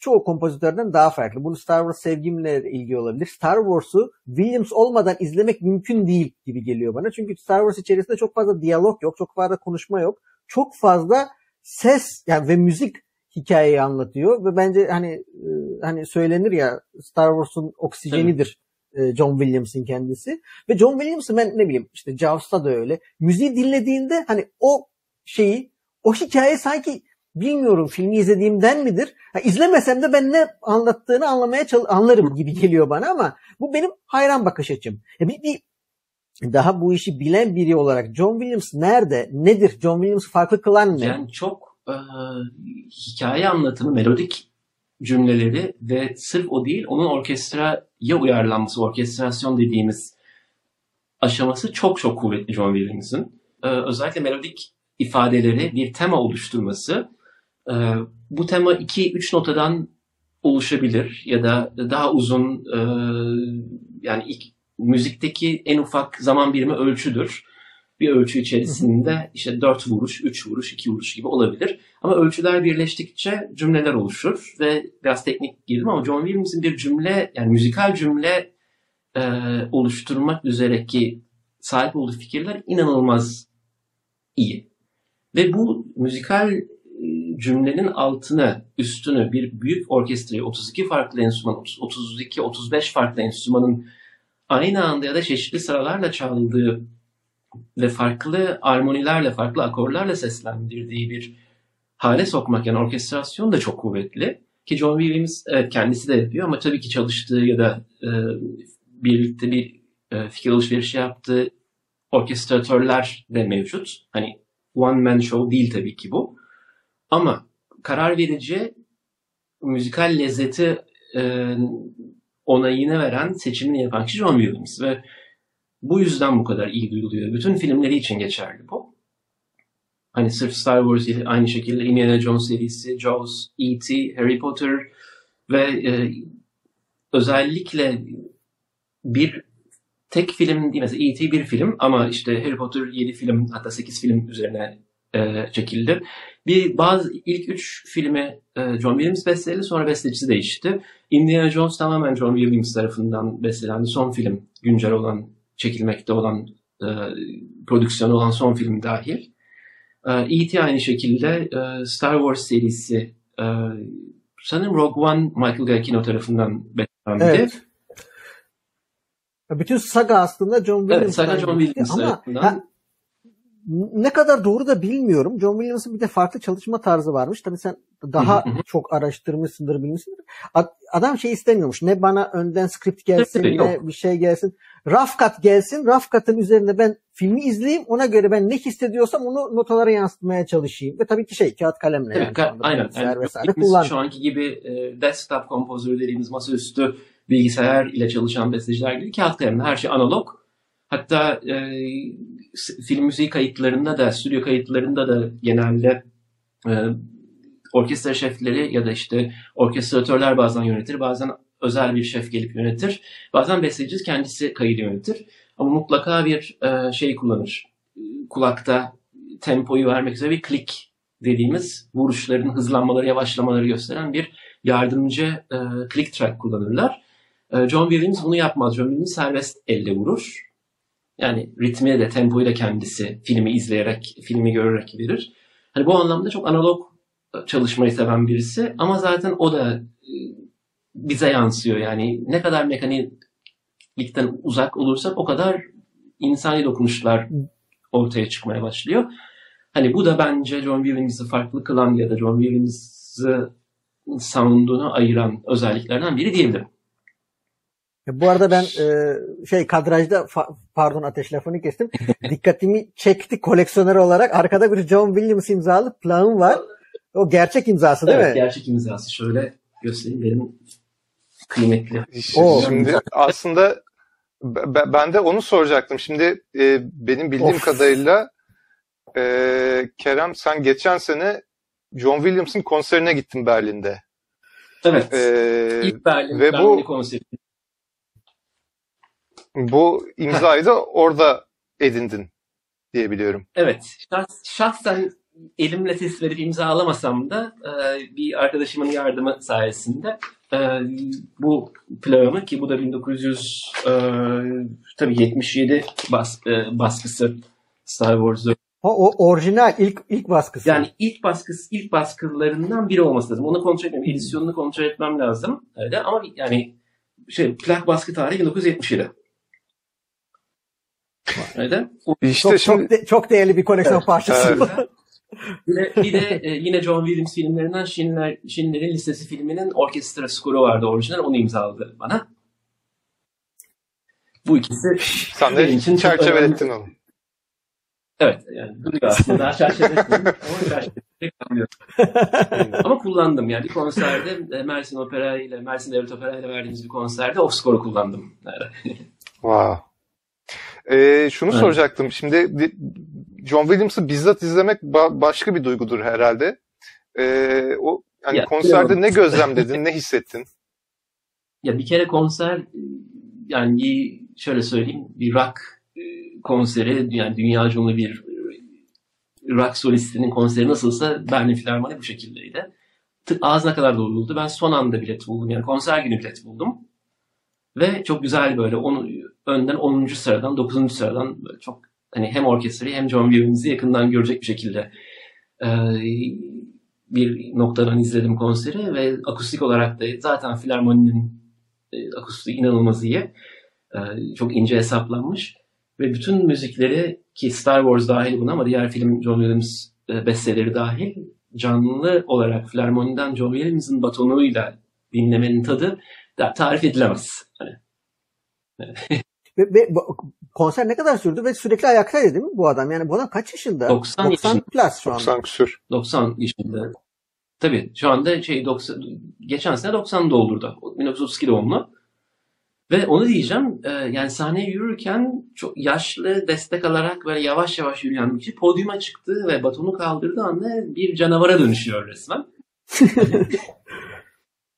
çoğu kompozitörden daha farklı. Bunu Star Wars sevgimle ilgili olabilir. Star Wars'u Williams olmadan izlemek mümkün değil gibi geliyor bana. Çünkü Star Wars içerisinde çok fazla diyalog yok, çok fazla konuşma yok. Çok fazla ses yani ve müzik hikayeyi anlatıyor ve bence hani e, hani söylenir ya Star Wars'un oksijenidir evet. John Williams'ın kendisi. Ve John Williams'ı ben ne bileyim işte Jaws'ta da öyle. Müziği dinlediğinde hani o şeyi o hikaye sanki bilmiyorum filmi izlediğimden midir? Ha, izlemesem de ben ne anlattığını anlamaya anlarım gibi geliyor bana ama bu benim hayran bakış açım. Ya bir, bir daha bu işi bilen biri olarak John Williams nerede? Nedir? John Williams farklı kılan ne? Yani çok e, hikaye anlatımı, melodik cümleleri ve sırf o değil onun orkestraya uyarlanması, orkestrasyon dediğimiz aşaması çok çok kuvvetli John Williams'ın. Ee, özellikle melodik ifadeleri bir tema oluşturması e, bu tema 2-3 notadan oluşabilir ya da daha uzun e, yani ilk müzikteki en ufak zaman birimi ölçüdür. Bir ölçü içerisinde işte 4 vuruş, 3 vuruş, 2 vuruş gibi olabilir. Ama ölçüler birleştikçe cümleler oluşur ve biraz teknik girdim ama John Williams'in bir cümle yani müzikal cümle e, oluşturmak üzereki sahip olduğu fikirler inanılmaz iyi. Ve bu müzikal cümlenin altını, üstünü bir büyük orkestrayı 32 farklı enstrüman, 32-35 farklı enstrümanın aynı anda ya da çeşitli sıralarla çaldığı ve farklı armonilerle, farklı akorlarla seslendirdiği bir hale sokmak yani orkestrasyon da çok kuvvetli. Ki John Williams evet kendisi de yapıyor ama tabii ki çalıştığı ya da e, birlikte bir e, fikir alışverişi yaptığı orkestratörler de mevcut. Hani one man show değil tabii ki bu. Ama karar verici müzikal lezzeti e, onayını veren, seçimini yapan kişi John Williams ve bu yüzden bu kadar iyi duyuluyor. Bütün filmleri için geçerli bu. Hani sırf Star Wars aynı şekilde Indiana Jones serisi, Jaws, E.T., Harry Potter ve e, özellikle bir tek film değil mesela E.T. bir film ama işte Harry Potter 7 film hatta 8 film üzerine e, çekildi. Bir bazı ilk üç filmi e, John Williams besteledi sonra bestecisi değişti. Indiana Jones tamamen John Williams tarafından bestelendi. Son film güncel olan çekilmekte olan e, prodüksiyonu olan son film dahil. E.T. aynı şekilde e, Star Wars serisi e, sanırım Rogue One Michael Giacchino tarafından bestelendi. Evet. Bütün saga aslında John Williams. Evet, saga John Williams ama ne kadar doğru da bilmiyorum. John Williams'ın bir de farklı çalışma tarzı varmış. Tabii sen daha çok araştırmışsındır, bilmişsindir. Adam şey istemiyormuş. Ne bana önden script gelsin, ne bir şey gelsin. Cut gelsin. Cut'ın üzerinde ben filmi izleyeyim. Ona göre ben ne hissediyorsam onu notalara yansıtmaya çalışayım. Ve tabii ki şey kağıt kalemle. Evet, yani, aynen. Yani, vesaire kullan. Şu anki gibi e, desktop kompozörü dediğimiz masaüstü bilgisayar ile çalışan besteciler gibi kağıt kalemle her şey analog. Hatta e, film müziği kayıtlarında da, stüdyo kayıtlarında da genelde e, orkestra şefleri ya da işte orkestratörler bazen yönetir, bazen özel bir şef gelip yönetir. Bazen besteci kendisi kaydı yönetir. Ama mutlaka bir e, şey kullanır. Kulakta tempoyu vermek üzere bir klik dediğimiz vuruşların hızlanmaları, yavaşlamaları gösteren bir yardımcı e, click track kullanırlar. E, John Williams bunu yapmaz. John Williams serbest elle vurur. Yani ritmi de tempoyu da kendisi filmi izleyerek, filmi görerek verir. Hani bu anlamda çok analog çalışmayı seven birisi ama zaten o da e, bize yansıyor. Yani ne kadar mekaniklikten uzak olursak o kadar insani dokunuşlar ortaya çıkmaya başlıyor. Hani bu da bence John Williams'ı farklı kılan ya da John Williams'ı sound'unu ayıran özelliklerden biri diyebilirim. Bu arada ben e, şey kadrajda fa- pardon ateş lafını kestim. Dikkatimi çekti koleksiyoner olarak. Arkada bir John Williams imzalı plağım var. O gerçek imzası değil evet, mi? gerçek imzası. Şöyle göstereyim benim kıymetli. O. Şimdi aslında ben de onu soracaktım. Şimdi e, benim bildiğim of. kadarıyla e, Kerem sen geçen sene John Williams'ın konserine gittin Berlin'de. Evet. Ee, İlk Berlin, ve Berlin bu konseri. Bu imzayı da orada edindin diye biliyorum. Evet. Şahs, şahsen elimle ses verip imzalamasam da e, bir arkadaşımın yardımı sayesinde e, bu planı ki bu da 1900 e, tabii 77 bas, e, baskısı Star Wars'ı. O, o orijinal ilk ilk baskısı. Yani ilk baskısı ilk baskılarından biri olması lazım. Onu kontrol etmem, edisyonunu kontrol etmem lazım. Öyle ama yani şey plak baskı tarihi 1977. Öyle. İşte çok, şimdi... çok, de, çok değerli bir koleksiyon evet, parçası. Evet. bir de, bir de e, yine John Williams filmlerinden Schindler, Schindler'in Listesi filminin orkestra skoru vardı orijinal. Onu imzaladı bana. Bu ikisi Sen de için çerçevelettin onu. Evet. Yani duruyor aslında. Daha. Ama çerçeveletmedim. Ama kullandım. Yani bir konserde e, Mersin Opera ile Mersin Devlet Opera ile verdiğimiz bir konserde o skoru kullandım. wow. Ee, şunu evet. soracaktım. Şimdi John Williams'ı bizzat izlemek ba- başka bir duygudur herhalde. Ee, o yani ya, konserde ne gözlemledin, ne hissettin? Ya bir kere konser yani bir şöyle söyleyeyim bir rock e, konseri yani dünya ünlü bir rock solistinin konseri nasılsa Berlin Filarmoni bu şekildeydi. Ağzına kadar doluydu. Ben son anda bilet buldum. Yani konser günü bilet buldum. Ve çok güzel böyle onu önden 10. sıradan 9. sıradan çok hani hem orkestrayı hem John Williams'i yakından görecek bir şekilde e, bir noktadan izledim konseri ve akustik olarak da zaten Filarmoni'nin e, akustiği inanılmaz iyi. E, çok ince hesaplanmış. Ve bütün müzikleri ki Star Wars dahil buna ama diğer film John Williams e, besteleri dahil canlı olarak Flermon'dan John Williams'ın batonuyla dinlemenin tadı da tarif edilemez. Hani. ve, ve konser ne kadar sürdü ve sürekli ayaktaydı değil mi bu adam? Yani bu adam kaç yaşında? 90, 90 yaşında. plus şu 90 küsür. 90 yaşında. Tabii şu anda şey 90 geçen sene 90 doldurdu. 1932 doğumlu. Ve onu diyeceğim e, yani sahneye yürürken çok yaşlı destek alarak böyle yavaş yavaş yürüyen bir kişi podyuma çıktı ve batonu kaldırdığı anda bir canavara dönüşüyor resmen.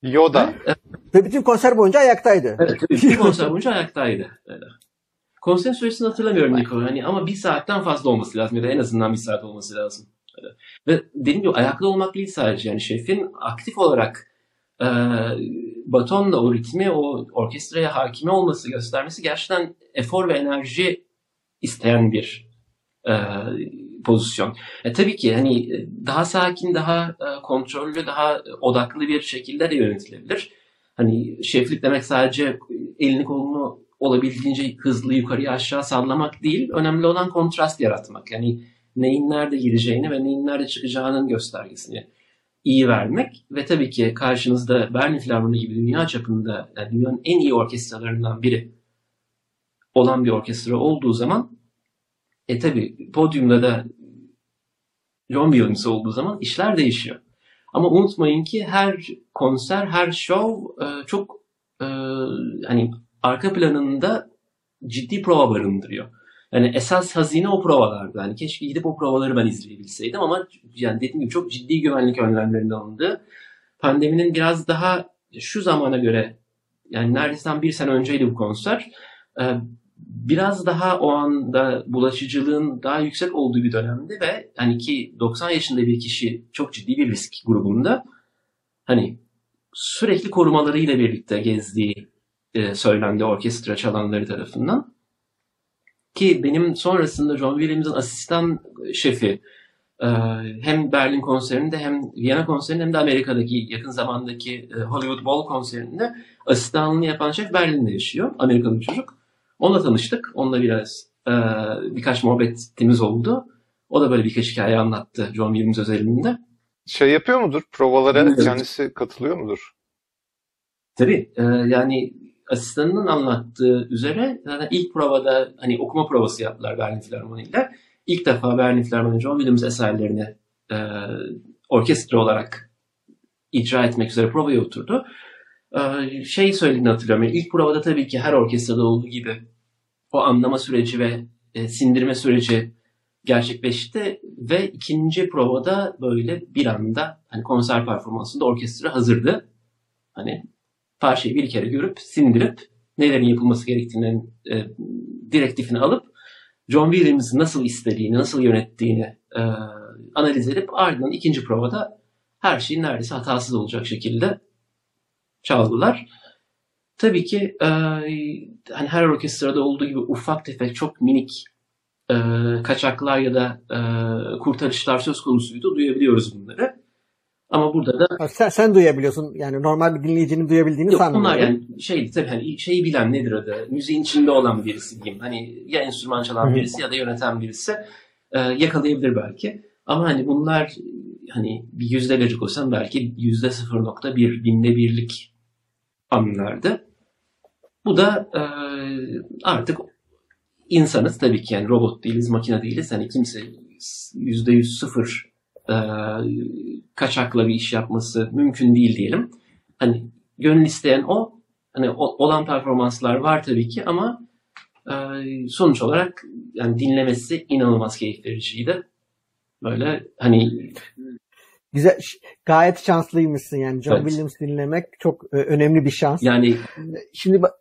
Yoda. Ve bütün konser boyunca ayaktaydı. Evet, bütün konser boyunca ayaktaydı. Öyle. Konserin süresini hatırlamıyorum Niko. Hani ama bir saatten fazla olması lazım ya da en azından bir saat olması lazım. Öyle. Ve dediğim gibi ayakta olmak değil sadece yani şefin aktif olarak e, batonla o ritmi, o orkestraya hakime olması, göstermesi gerçekten efor ve enerji isteyen bir e, pozisyon. E, tabii ki hani daha sakin, daha e, kontrollü, daha odaklı bir şekilde de yönetilebilir. Hani şeflik demek sadece elini kolunu olabildiğince hızlı yukarıya aşağı sallamak değil. Önemli olan kontrast yaratmak. Yani neyin nerede gireceğini ve neyin nerede çıkacağının göstergesini iyi vermek ve tabii ki karşınızda Berlin Filarmoni gibi dünya çapında yani dünyanın en iyi orkestralarından biri olan bir orkestra olduğu zaman e tabii podyumda da John Williams olduğu zaman işler değişiyor. Ama unutmayın ki her konser, her show e, çok e, hani arka planında ciddi prova barındırıyor. Yani esas hazine o provalardı. Yani keşke gidip o provaları ben izleyebilseydim ama yani dediğim gibi çok ciddi güvenlik önlemlerinin alındığı. Pandeminin biraz daha şu zamana göre yani neredeyse bir sene önceydi bu konser. Ee, biraz daha o anda bulaşıcılığın daha yüksek olduğu bir dönemdi ve hani ki 90 yaşında bir kişi çok ciddi bir risk grubunda hani sürekli korumalarıyla birlikte gezdiği e, söylendi orkestra çalanları tarafından. Ki benim sonrasında John Williams'ın asistan şefi e, hem Berlin konserinde hem Viyana konserinde hem de Amerika'daki yakın zamandaki e, Hollywood Bowl konserinde asistanlığını yapan şef Berlin'de yaşıyor. Amerikalı çocuk. Onunla tanıştık. Onunla biraz e, birkaç muhabbetimiz oldu. O da böyle birkaç hikaye anlattı John Williams özelinde. Şey yapıyor mudur? Provalara evet. kendisi katılıyor mudur? Tabii. E, yani asistanının anlattığı üzere zaten ilk provada hani okuma provası yaptılar Berlin Filarmoni'yle. İlk defa Berlin Filarmoni John Williams eserlerini e, orkestra olarak icra etmek üzere provaya oturdu. E, şey söylediğini hatırlıyorum. Yani ilk provada tabii ki her orkestrada olduğu gibi o anlama süreci ve e, sindirme süreci gerçekleşti ve ikinci provada böyle bir anda hani konser performansında orkestra hazırdı. Hani parçayı bir kere görüp sindirip nelerin yapılması gerektiğinin e, direktifini alıp John Williams'ın nasıl istediğini, nasıl yönettiğini e, analiz edip ardından ikinci provada her şeyin neredeyse hatasız olacak şekilde çaldılar. Tabii ki e, hani her orkestrada olduğu gibi ufak tefek çok minik e, kaçaklar ya da e, kurtarışlar söz konusuydu. Duyabiliyoruz bunları. Ama burada da sen, sen duyabiliyorsun. Yani normal bir dinleyicinin duyabildiğini Yok, sanmıyorum. Onlar yani şey tabii hani şeyi bilen nedir adı? Müziğin içinde olan birisi diyeyim. Hani ya enstrüman çalan birisi ya da yöneten birisi e, yakalayabilir belki. Ama hani bunlar hani bir yüzde verecek olsam belki yüzde 0.1 binde birlik anlardı. Bu da e, artık insanız tabii ki yani robot değiliz, makine değiliz. Hani kimse yüzde yüz sıfır e, kaçakla bir iş yapması mümkün değil diyelim. Hani gönül isteyen o. Hani o, olan performanslar var tabii ki ama e, sonuç olarak yani dinlemesi inanılmaz keyif vericiydi. Böyle hani güzel gayet şanslıymışsın yani John evet. Williams dinlemek çok e, önemli bir şans. Yani şimdi bak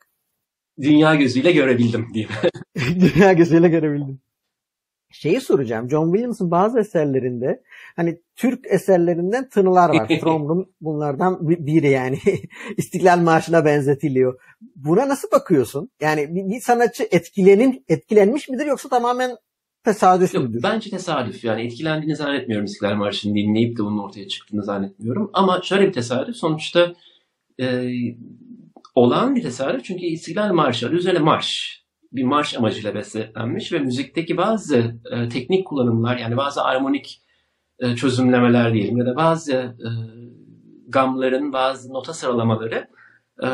dünya gözüyle görebildim diyeyim. dünya gözüyle görebildim şeyi soracağım. John Williams'ın bazı eserlerinde hani Türk eserlerinden tınılar var. From bunlardan biri yani. İstiklal Marşı'na benzetiliyor. Buna nasıl bakıyorsun? Yani bir, sanatçı etkilenin, etkilenmiş midir yoksa tamamen tesadüf Yok, müdür? Bence tesadüf. Yani etkilendiğini zannetmiyorum İstiklal Marşı'nı dinleyip de bunun ortaya çıktığını zannetmiyorum. Ama şöyle bir tesadüf. Sonuçta e, olağan bir tesadüf çünkü İstiklal Marşı adı üzerine marş. Bir marş amacıyla beslenmiş ve müzikteki bazı e, teknik kullanımlar yani bazı armonik e, çözümlemeler diyelim ya da bazı e, gamların bazı nota sıralamaları e,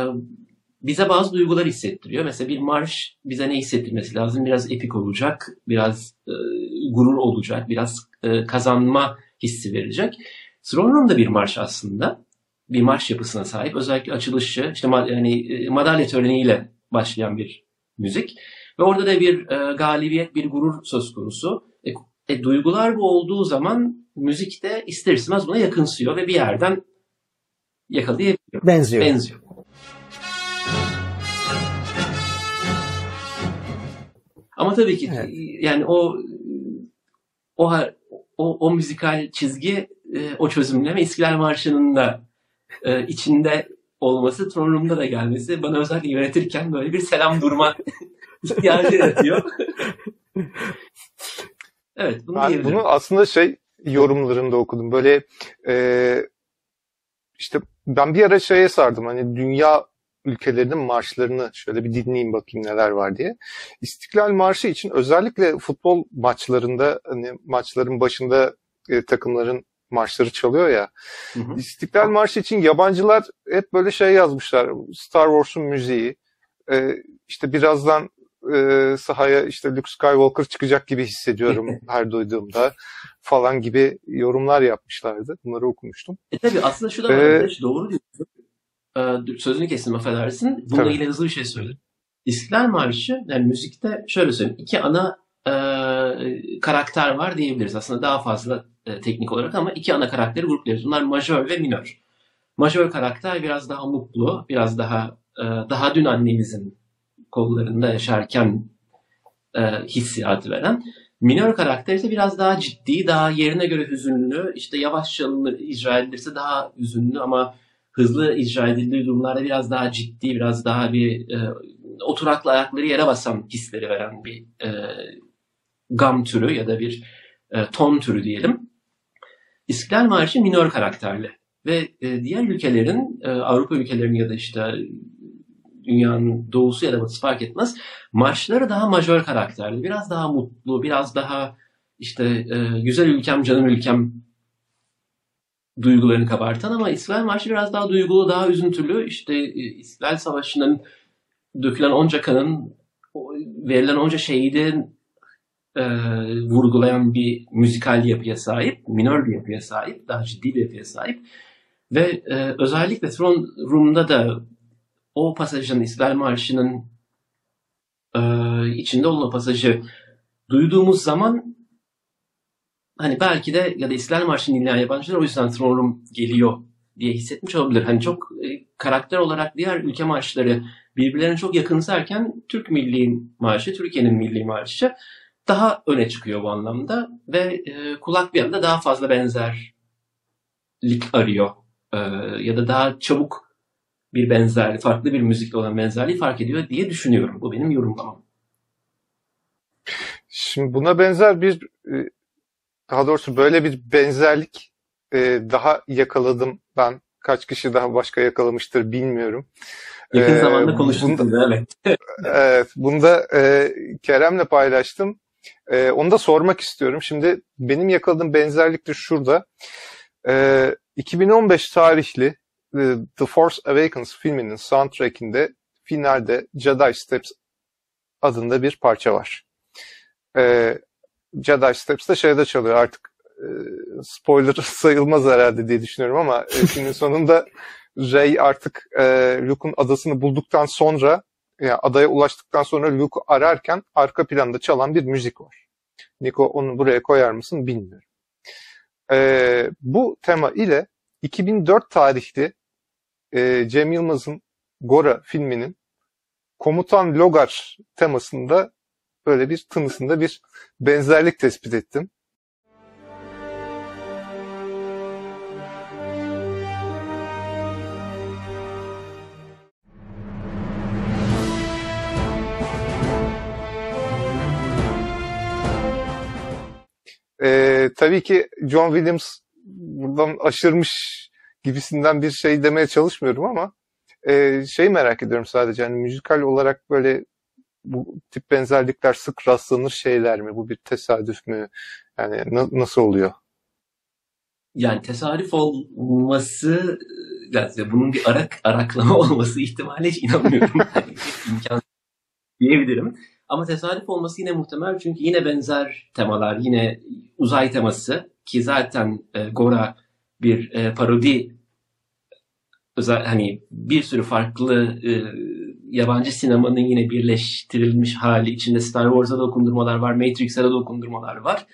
bize bazı duygular hissettiriyor. Mesela bir marş bize ne hissettirmesi lazım? Biraz epik olacak, biraz e, gurur olacak, biraz e, kazanma hissi verecek. Throne da bir marş aslında. Bir marş yapısına sahip. Özellikle açılışı, işte yani e, madalya töreniyle başlayan bir müzik. Ve orada da bir e, galibiyet, bir gurur söz konusu. E, e, duygular bu olduğu zaman müzik de ister istemez buna yakınsıyor ve bir yerden yakalayabiliyor. Benziyor. Benziyor. Ama tabii ki evet. yani o o o, o müzikal çizgi e, o çözümleme İstiklal Marşı'nın da e, içinde olması, Tron da gelmesi bana özellikle yönetirken böyle bir selam durma ihtiyacı yaratıyor. evet, bunu ben bunu aslında şey yorumlarında okudum. Böyle e, işte ben bir ara şeye sardım. Hani dünya ülkelerinin marşlarını şöyle bir dinleyeyim bakayım neler var diye. İstiklal Marşı için özellikle futbol maçlarında hani maçların başında e, takımların marşları çalıyor ya. Hı hı. İstiklal Marşı için yabancılar hep böyle şey yazmışlar. Star Wars'un müziği. E, işte birazdan e, sahaya işte Luke Skywalker çıkacak gibi hissediyorum her duyduğumda falan gibi yorumlar yapmışlardı. Bunları okumuştum. E tabi aslında şu da var. Ee, doğru diyorsun. Ee, sözünü kestim affedersin. Bununla tabii. ilgili hızlı bir şey söyleyeyim. İstiklal Marşı yani müzikte şöyle söyleyeyim. iki ana e, karakter var diyebiliriz. Aslında daha fazla e, teknik olarak ama iki ana karakteri grupluyoruz. Bunlar majör ve minör. Majör karakter biraz daha mutlu, biraz daha e, daha dün annemizin kollarında yaşarken e, hissiyatı veren. Minör karakter ise biraz daha ciddi, daha yerine göre hüzünlü, işte yavaş çalınır, icra edilirse daha hüzünlü ama hızlı icra edildiği durumlarda biraz daha ciddi, biraz daha bir e, oturaklı ayakları yere basan hisleri veren bir e, gam türü ya da bir e, ton türü diyelim. İstiklal Marşı minör karakterli ve e, diğer ülkelerin, e, Avrupa ülkelerinin ya da işte dünyanın doğusu ya da batısı fark etmez. Marşları daha majör karakterli, biraz daha mutlu, biraz daha işte e, güzel ülkem, canım ülkem duygularını kabartan ama İsrail Marşı biraz daha duygulu, daha üzüntülü. İşte e, İsrail Savaşı'nın dökülen onca kanın, verilen onca şehidin e, vurgulayan bir müzikal yapıya sahip, minör bir yapıya sahip, daha ciddi bir yapıya sahip. Ve e, özellikle Throne Room'da da o pasajın, İstiklal Marşı'nın e, içinde olan pasajı duyduğumuz zaman hani belki de ya da İstiklal Marşı'nı dinleyen yabancılar o yüzden Throne geliyor diye hissetmiş olabilir. Hani çok e, karakter olarak diğer ülke marşları birbirlerine çok yakınsarken Türk Milli Marşı, Türkiye'nin Milli Marşı daha öne çıkıyor bu anlamda ve e, kulak bir anda daha fazla benzerlik arıyor e, ya da daha çabuk bir benzerlik, farklı bir müzikle olan benzerliği fark ediyor diye düşünüyorum. Bu benim yorumlamam. Şimdi buna benzer bir e, daha doğrusu böyle bir benzerlik e, daha yakaladım ben. Kaç kişi daha başka yakalamıştır bilmiyorum. Yakın ee, zamanda konuştuk. Bunda, evet. evet. Bunda e, Kerem'le paylaştım. E, onu da sormak istiyorum. Şimdi benim yakaladığım benzerlik de şurada. E, 2015 tarihli The Force Awakens filminin soundtrackinde finalde Jedi Steps adında bir parça var. Ee, Jedi Steps de şeyde çalıyor artık e, spoiler sayılmaz herhalde diye düşünüyorum ama e, filmin sonunda Rey artık e, Luke'un adasını bulduktan sonra yani adaya ulaştıktan sonra Luke'u ararken arka planda çalan bir müzik var. Niko onu buraya koyar mısın bilmiyorum. E, bu tema ile 2004 tarihli e, Cem Yılmaz'ın Gora filminin Komutan Logar temasında böyle bir tınısında bir benzerlik tespit ettim. Ee, tabii ki John Williams buradan aşırmış gibisinden bir şey demeye çalışmıyorum ama E, şey merak ediyorum sadece yani müzikal olarak böyle bu tip benzerlikler sık rastlanır şeyler mi? Bu bir tesadüf mü? Yani na- nasıl oluyor? Yani tesadüf olması yani bunun bir arak araklama olması ihtimali hiç inanmıyorum. yani imkan diyebilirim. Ama tesadüf olması yine muhtemel çünkü yine benzer temalar, yine uzay teması ki zaten e, Gora bir e, parodi özel hani bir sürü farklı e, yabancı sinemanın yine birleştirilmiş hali içinde Star Wars'a da dokundurmalar var, Matrix'e de dokundurmalar var.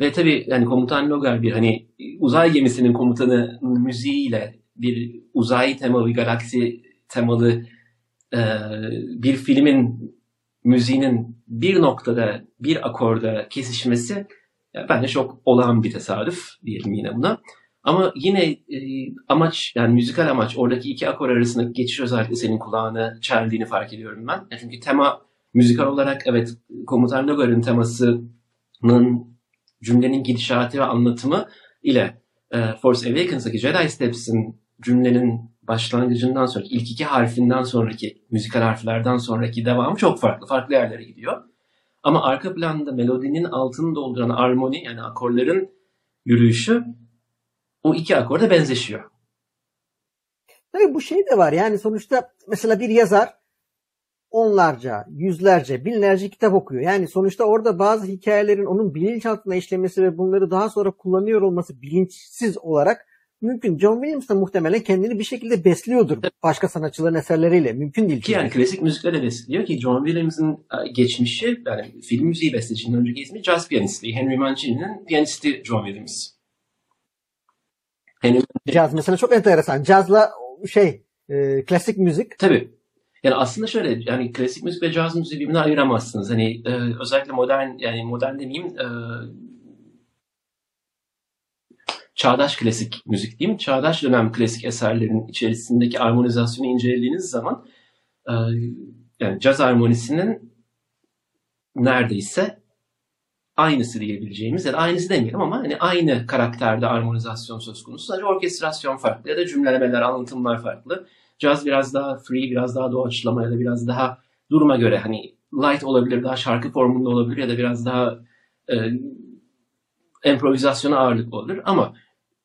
Ve tabii yani komutan Logar bir hani uzay gemisinin komutanı müziğiyle bir uzay temalı, galaksi temalı e, bir filmin müziğinin bir noktada, bir akorda kesişmesi yani bence çok olağan bir tesadüf diyelim yine buna. Ama yine e, amaç yani müzikal amaç oradaki iki akor arasındaki geçiş özellikle senin kulağını çeldiğini fark ediyorum ben. Yani çünkü tema müzikal olarak evet Komutan Logar'ın temasının cümlenin gidişatı ve anlatımı ile e, Force Awakens'daki Jedi Steps'in cümlenin başlangıcından sonra ilk iki harfinden sonraki müzikal harflerden sonraki devamı çok farklı. Farklı yerlere gidiyor. Ama arka planda melodinin altını dolduran armoni yani akorların yürüyüşü o iki akorda benzeşiyor. Tabii bu şey de var yani sonuçta mesela bir yazar onlarca, yüzlerce, binlerce kitap okuyor. Yani sonuçta orada bazı hikayelerin onun bilinçaltına işlemesi ve bunları daha sonra kullanıyor olması bilinçsiz olarak mümkün. John Williams da muhtemelen kendini bir şekilde besliyordur başka sanatçıların eserleriyle. Mümkün değil. Ki yani klasik müzikle de besliyor ki John Williams'ın e, geçmişi yani film müziği bestecinin önceki ismi jazz piyanisti. Henry Mancini'nin piyanisti John Williams. Henry Caz mesela çok enteresan. Cazla şey e, klasik müzik. Tabii. Yani aslında şöyle yani klasik müzik ve caz müziği birbirine ayıramazsınız. Hani e, özellikle modern yani modern demeyeyim e, çağdaş klasik müzik diyeyim. Çağdaş dönem klasik eserlerin içerisindeki armonizasyonu incelediğiniz zaman e, yani caz armonisinin neredeyse aynısı diyebileceğimiz ya da aynısı demeyelim ama hani aynı karakterde armonizasyon söz konusu. Sadece orkestrasyon farklı ya da cümlelemeler, anlatımlar farklı. Caz biraz daha free, biraz daha doğaçlama ya da biraz daha duruma göre hani light olabilir, daha şarkı formunda olabilir ya da biraz daha e, improvizasyona ağırlık olur. Ama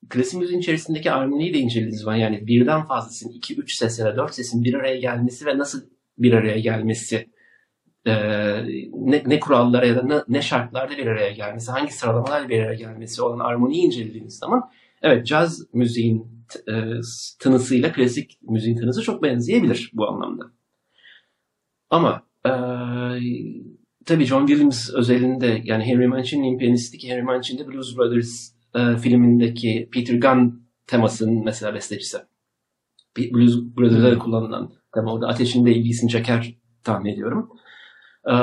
klasik müziğin içerisindeki armoniyi de incelediğiniz zaman yani birden fazlasının iki, üç ses ya da dört sesin bir araya gelmesi ve nasıl bir araya gelmesi e, ne, ne kurallara ya da ne, ne şartlarda bir araya gelmesi, hangi sıralamalarla bir araya gelmesi olan armoniyi incelediğiniz zaman evet caz müziğin e, tınısıyla klasik müziğin tınısı çok benzeyebilir bu anlamda. Ama e, tabii John Williams özelinde yani Henry Mancini'nin piyanisti ki Henry Mancini Blues Brothers e, filmindeki Peter Gunn temasının mesela bestecisi. Blues Brothers'da kullanılan tema orada ateşin de ilgisini çeker tahmin ediyorum. E,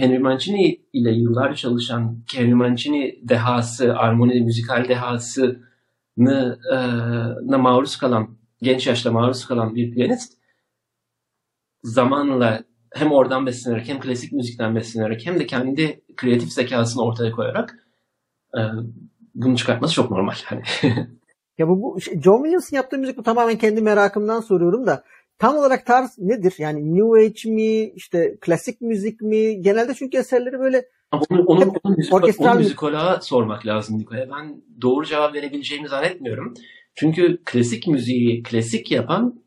Henry Mancini ile yıllar çalışan Henry Mancini dehası, armoni müzikal dehası na maruz kalan, genç yaşta maruz kalan bir piyanist zamanla hem oradan beslenerek hem klasik müzikten beslenerek hem de kendi kreatif zekasını ortaya koyarak e, bunu çıkartması çok normal. Hani. ya bu, bu John Williams'ın yaptığı müzik bu tamamen kendi merakımdan soruyorum da tam olarak tarz nedir? Yani New Age mi, işte klasik müzik mi? Genelde çünkü eserleri böyle ama onu, onu, onu, onu, müzik, orkestral onu müzikoloğa sormak lazım Niko'ya. Ben doğru cevap verebileceğimi zannetmiyorum. Çünkü klasik müziği klasik yapan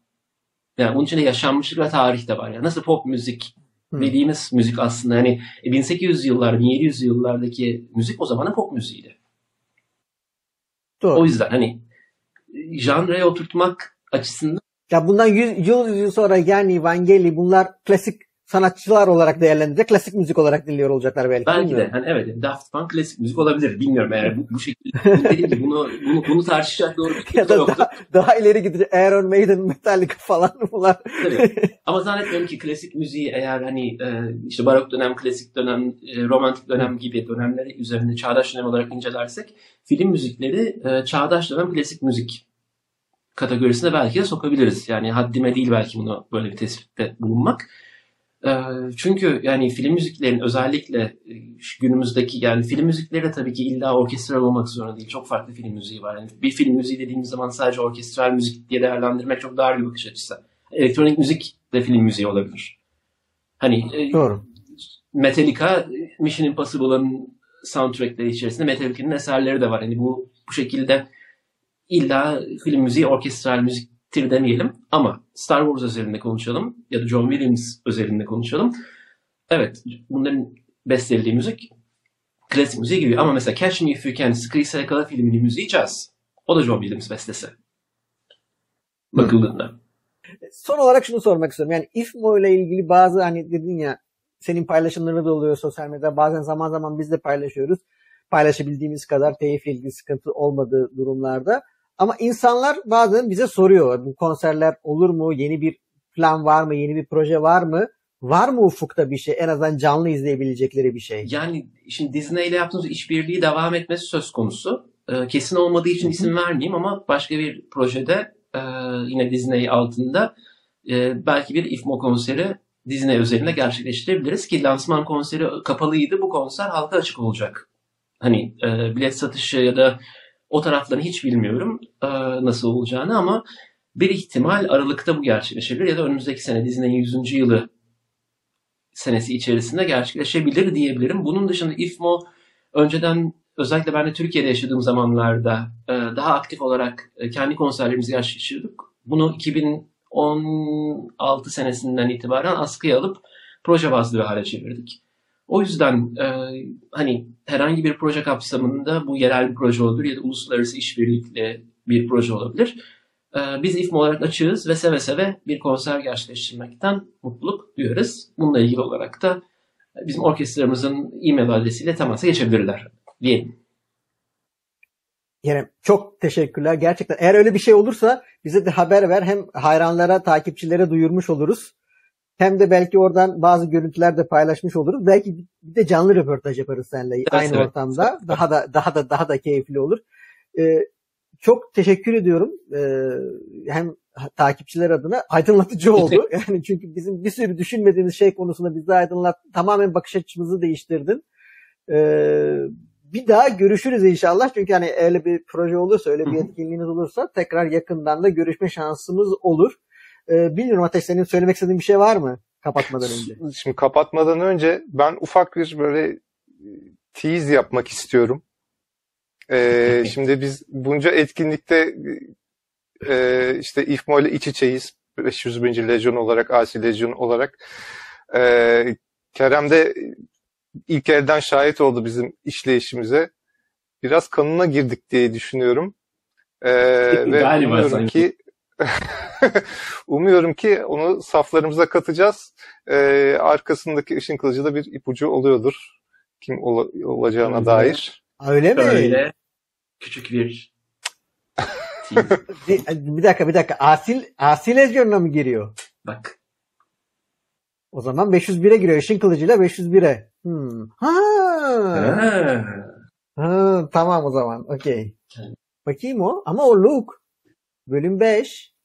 yani bunun içinde yaşanmışlık ve tarih de var. Yani nasıl pop müzik hmm. dediğimiz müzik aslında hani 1800 yıllar, 1700 yıllardaki müzik o zamanın pop müziğiydi. Doğru. O yüzden hani janraya oturtmak açısından ya bundan 100 yıl, yıl sonra yani Vangeli bunlar klasik sanatçılar olarak değerlendirecek, klasik müzik olarak dinliyor olacaklar belki. Belki de. Hani evet Daft Punk klasik müzik olabilir. Bilmiyorum eğer bu, bu şekilde. Dediğim bunu, bunu, bunu tartışacak doğru bir ya da yoktu. Daha, daha ileri gidecek. Iron Maiden, Metallica falan bunlar. Tabii. Ama zannetmiyorum ki klasik müziği eğer hani e, işte barok dönem, klasik dönem, e, romantik dönem gibi dönemleri üzerinde çağdaş dönem olarak incelersek film müzikleri e, çağdaş dönem klasik müzik kategorisine belki de sokabiliriz. Yani haddime değil belki bunu böyle bir tespitte bulunmak. Ee, çünkü yani film müziklerin özellikle e, günümüzdeki yani film müzikleri de tabii ki illa orkestral olmak zorunda değil. Çok farklı film müziği var. Yani bir film müziği dediğimiz zaman sadece orkestral müzik diye değerlendirmek çok dar bir bakış açısı. elektronik müzik de film müziği olabilir. Hani e, Doğru. Metallica, Mission Impossible'ın soundtrackleri içerisinde Metallica'nın eserleri de var. Hani bu bu şekilde illa film müziği, orkestral müziktir demeyelim ama Star Wars özelinde konuşalım ya da John Williams özelinde konuşalım. Evet, bunların bestelediği müzik klasik müziği gibi ama mesela Catch Me If You Can, Sıkıysa Yakala filminin müziği jazz. O da John Williams bestesi. Bakıldığında. Son olarak şunu sormak istiyorum. Yani IFMO ile ilgili bazı hani dedin ya senin paylaşımlarını da oluyor sosyal medyada. Bazen zaman zaman biz de paylaşıyoruz. Paylaşabildiğimiz kadar telifle ilgili sıkıntı olmadığı durumlarda. Ama insanlar bazen bize soruyor. Bu konserler olur mu? Yeni bir plan var mı? Yeni bir proje var mı? Var mı ufukta bir şey? En azından canlı izleyebilecekleri bir şey. Yani şimdi Disney ile yaptığımız işbirliği devam etmesi söz konusu. Ee, kesin olmadığı için isim vermeyeyim ama başka bir projede e, yine Disney altında e, belki bir IFMO konseri Disney özelinde gerçekleştirebiliriz ki lansman konseri kapalıydı. Bu konser halka açık olacak. Hani e, bilet satışı ya da o taraflarını hiç bilmiyorum e, nasıl olacağını ama bir ihtimal Aralık'ta bu gerçekleşebilir ya da önümüzdeki sene Disney'in 100. yılı senesi içerisinde gerçekleşebilir diyebilirim. Bunun dışında IFMO önceden özellikle ben de Türkiye'de yaşadığım zamanlarda e, daha aktif olarak e, kendi konserlerimizi gerçekleştirdik. Bunu 2016 senesinden itibaren askıya alıp proje bazlı bir hale çevirdik. O yüzden e, hani herhangi bir proje kapsamında bu yerel bir proje olabilir ya da uluslararası işbirlikle bir proje olabilir. E, biz İFMO olarak açığız ve seve seve bir konser gerçekleştirmekten mutluluk duyarız. Bununla ilgili olarak da bizim orkestramızın e-mail adresiyle temasa geçebilirler diyelim. Yani çok teşekkürler. Gerçekten eğer öyle bir şey olursa bize de haber ver. Hem hayranlara, takipçilere duyurmuş oluruz. Hem de belki oradan bazı görüntüler de paylaşmış oluruz. Belki bir de canlı röportaj yaparız seninle evet, aynı evet. ortamda. Daha da daha da daha da keyifli olur. Ee, çok teşekkür ediyorum. Ee, hem takipçiler adına aydınlatıcı oldu. yani çünkü bizim bir sürü düşünmediğimiz şey konusunda bizi aydınlat, tamamen bakış açımızı değiştirdin. Ee, bir daha görüşürüz inşallah. Çünkü hani öyle bir proje olursa, öyle bir etkinliğiniz olursa tekrar yakından da görüşme şansımız olur. Ee, bilmiyorum Ateş senin söylemek istediğin bir şey var mı kapatmadan önce? Şimdi kapatmadan önce ben ufak bir böyle tease yapmak istiyorum. Ee, şimdi biz bunca etkinlikte e, işte İFMO ile iç içeyiz. 501. Lejyon olarak, Asi Lejyon olarak. Ee, Kerem de ilk elden şahit oldu bizim işleyişimize. Biraz kanına girdik diye düşünüyorum. Ee, ve Galiba sanki. ki umuyorum ki onu saflarımıza katacağız. Ee, arkasındaki ışın kılıcı da bir ipucu oluyordur. Kim ol- olacağına Öyle. dair. Öyle mi? Öyle. Küçük bir bir, bir dakika bir dakika. Asil, Asil Lezyon'una mı giriyor? Bak. O zaman 501'e giriyor. Işın kılıcıyla 501'e. Hmm. Ha. ha. ha. Tamam o zaman. Okey. Bakayım o. Ama o Luke. Bölüm 5.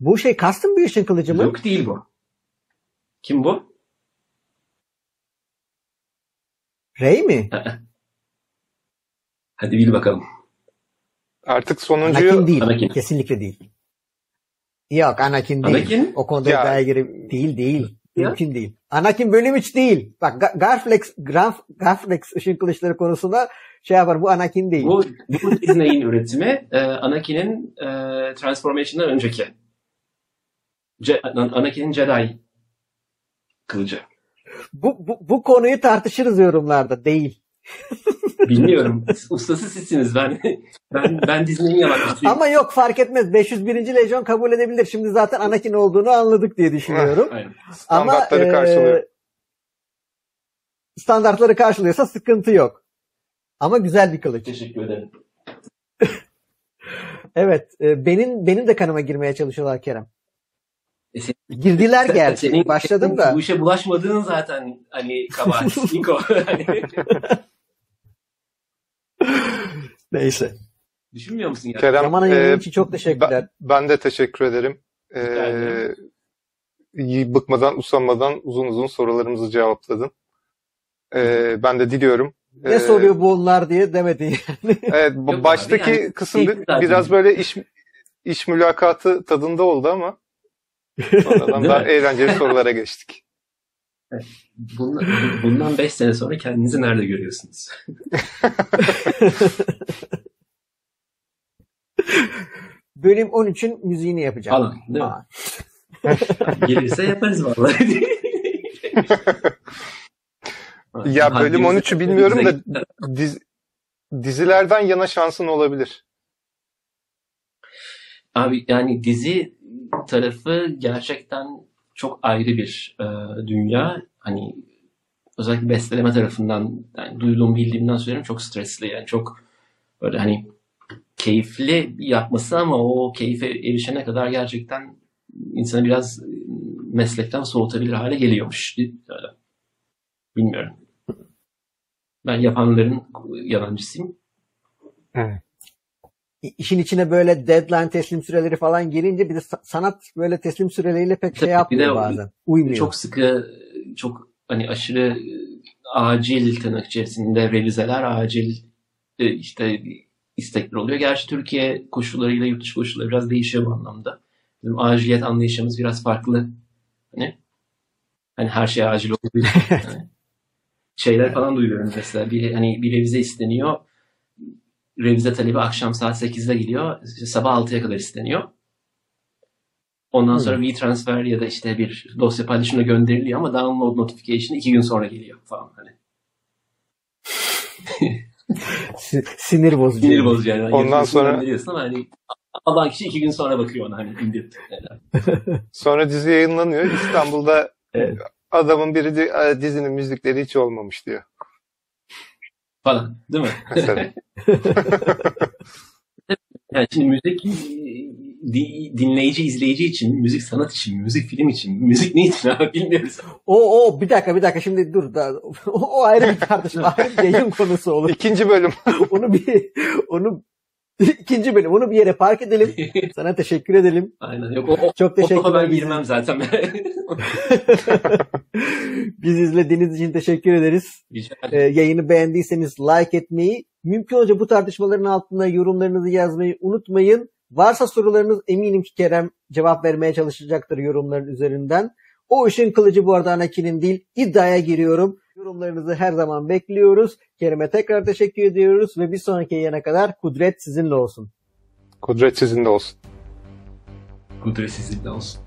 Bu şey custom bir ışın kılıcı mı? Luke değil bu. Kim bu? Rey mi? Hadi bil bakalım. Artık sonuncuyu... Anakin değil. Anakin. Kesinlikle değil. Yok Anakin değil. Anakin? O konuda ya. iddiaya girip değil değil. Ya. Mümkün değil. Anakin bölüm 3 değil. Bak Garflex, Graf, Garflex ışın kılıçları konusunda şey yapar bu Anakin değil. Bu, bu Disney'in üretimi e, Anakin'in e, Transformation'dan önceki. Ce, Anakin'in Jedi kılıcı. Bu, bu, bu konuyu tartışırız yorumlarda. Değil. Bilmiyorum. Ustası sizsiniz. Ben ben ben Disney'in yalancısıyım. Ama yok fark etmez. 501. Lejyon kabul edebilir. Şimdi zaten Anakin olduğunu anladık diye düşünüyorum. Aynen. Standartları Ama, karşılıyor. E, standartları karşılıyorsa sıkıntı yok. Ama güzel bir kılıç. Teşekkür ederim. evet. E, benim benim de kanıma girmeye çalışıyorlar Kerem. E sen, Girdiler gerçi. Senin, Başladım da. Bu işe bulaşmadığın zaten hani kabahat. Niko. Neyse. Düşünmüyor musun ya? Kerem, Zamanın e, için çok teşekkürler. Ben, ben de teşekkür ederim. Ee, bıkmadan, usanmadan uzun uzun sorularımızı cevapladın. Ee, ben de diliyorum. Ne ee, soruyor bu onlar diye demedin yani. Evet, Yok baştaki yani, kısım biraz böyle iş iş mülakatı tadında oldu ama sonradan daha eğlenceli sorulara geçtik. Bundan, bundan 5 sene sonra kendinizi nerede görüyorsunuz? Bölüm 13'ün müziğini yapacağım. Falan değil mi? Gelirse yaparız vallahi. ya bölüm 13'ü bilmiyorum da diz, dizilerden yana şansın olabilir. Abi yani dizi tarafı gerçekten çok ayrı bir e, dünya. Hani özellikle besteleme tarafından yani duyduğum bildiğimden söylüyorum çok stresli yani çok böyle hani keyifli yapması ama o keyfe erişene kadar gerçekten insanı biraz meslekten soğutabilir hale geliyormuş. Bilmiyorum. Ben yapanların yalancısıyım. Evet. İşin içine böyle deadline teslim süreleri falan girince bir de sanat böyle teslim süreleriyle pek şey yapmıyor de, bazen. Uymuyor. Çok sıkı, çok hani aşırı acil tırnak içerisinde revizeler, acil işte istekler oluyor. Gerçi Türkiye koşullarıyla yurt dışı koşulları biraz değişiyor bu anlamda. Bizim aciliyet anlayışımız biraz farklı. Hani, hani her şey acil için. Yani şeyler falan duyuyorum mesela. Bir, hani bir revize isteniyor. Revize talebi akşam saat 8'de geliyor. İşte sabah 6'ya kadar isteniyor. Ondan sonra hmm. transfer ya da işte bir dosya paylaşımına gönderiliyor ama download notification iki gün sonra geliyor falan hani. Sinir bozucu. Sinir bozucu yani. Ondan sonra ama hani alan kişi iki gün sonra bakıyor ona hani indir. sonra dizi yayınlanıyor. İstanbul'da evet. adamın biri dizinin müzikleri hiç olmamış diyor. Falan değil mi? Yani şimdi müzik dinleyici, izleyici için, müzik sanat için, müzik film için, müzik ne için abi bilmiyoruz. O o bir dakika bir dakika şimdi dur da o ayrı bir tartışma, ayrı bir yayın konusu olur. İkinci bölüm. onu bir onu ikinci bölüm onu bir yere park edelim. Sana teşekkür edelim. Aynen. Yok o, Çok teşekkür ederim. ben girmem zaten. Biz izlediğiniz için teşekkür ederiz. Ee, yayını beğendiyseniz like etmeyi, mümkün olunca bu tartışmaların altında yorumlarınızı yazmayı unutmayın. Varsa sorularınız eminim ki Kerem cevap vermeye çalışacaktır yorumların üzerinden. O işin kılıcı bu arada Anakin'in değil. İddiaya giriyorum. Yorumlarınızı her zaman bekliyoruz. Kerem'e tekrar teşekkür ediyoruz ve bir sonraki yayına kadar kudret sizinle olsun. Kudret sizinle olsun. Kudret sizinle olsun.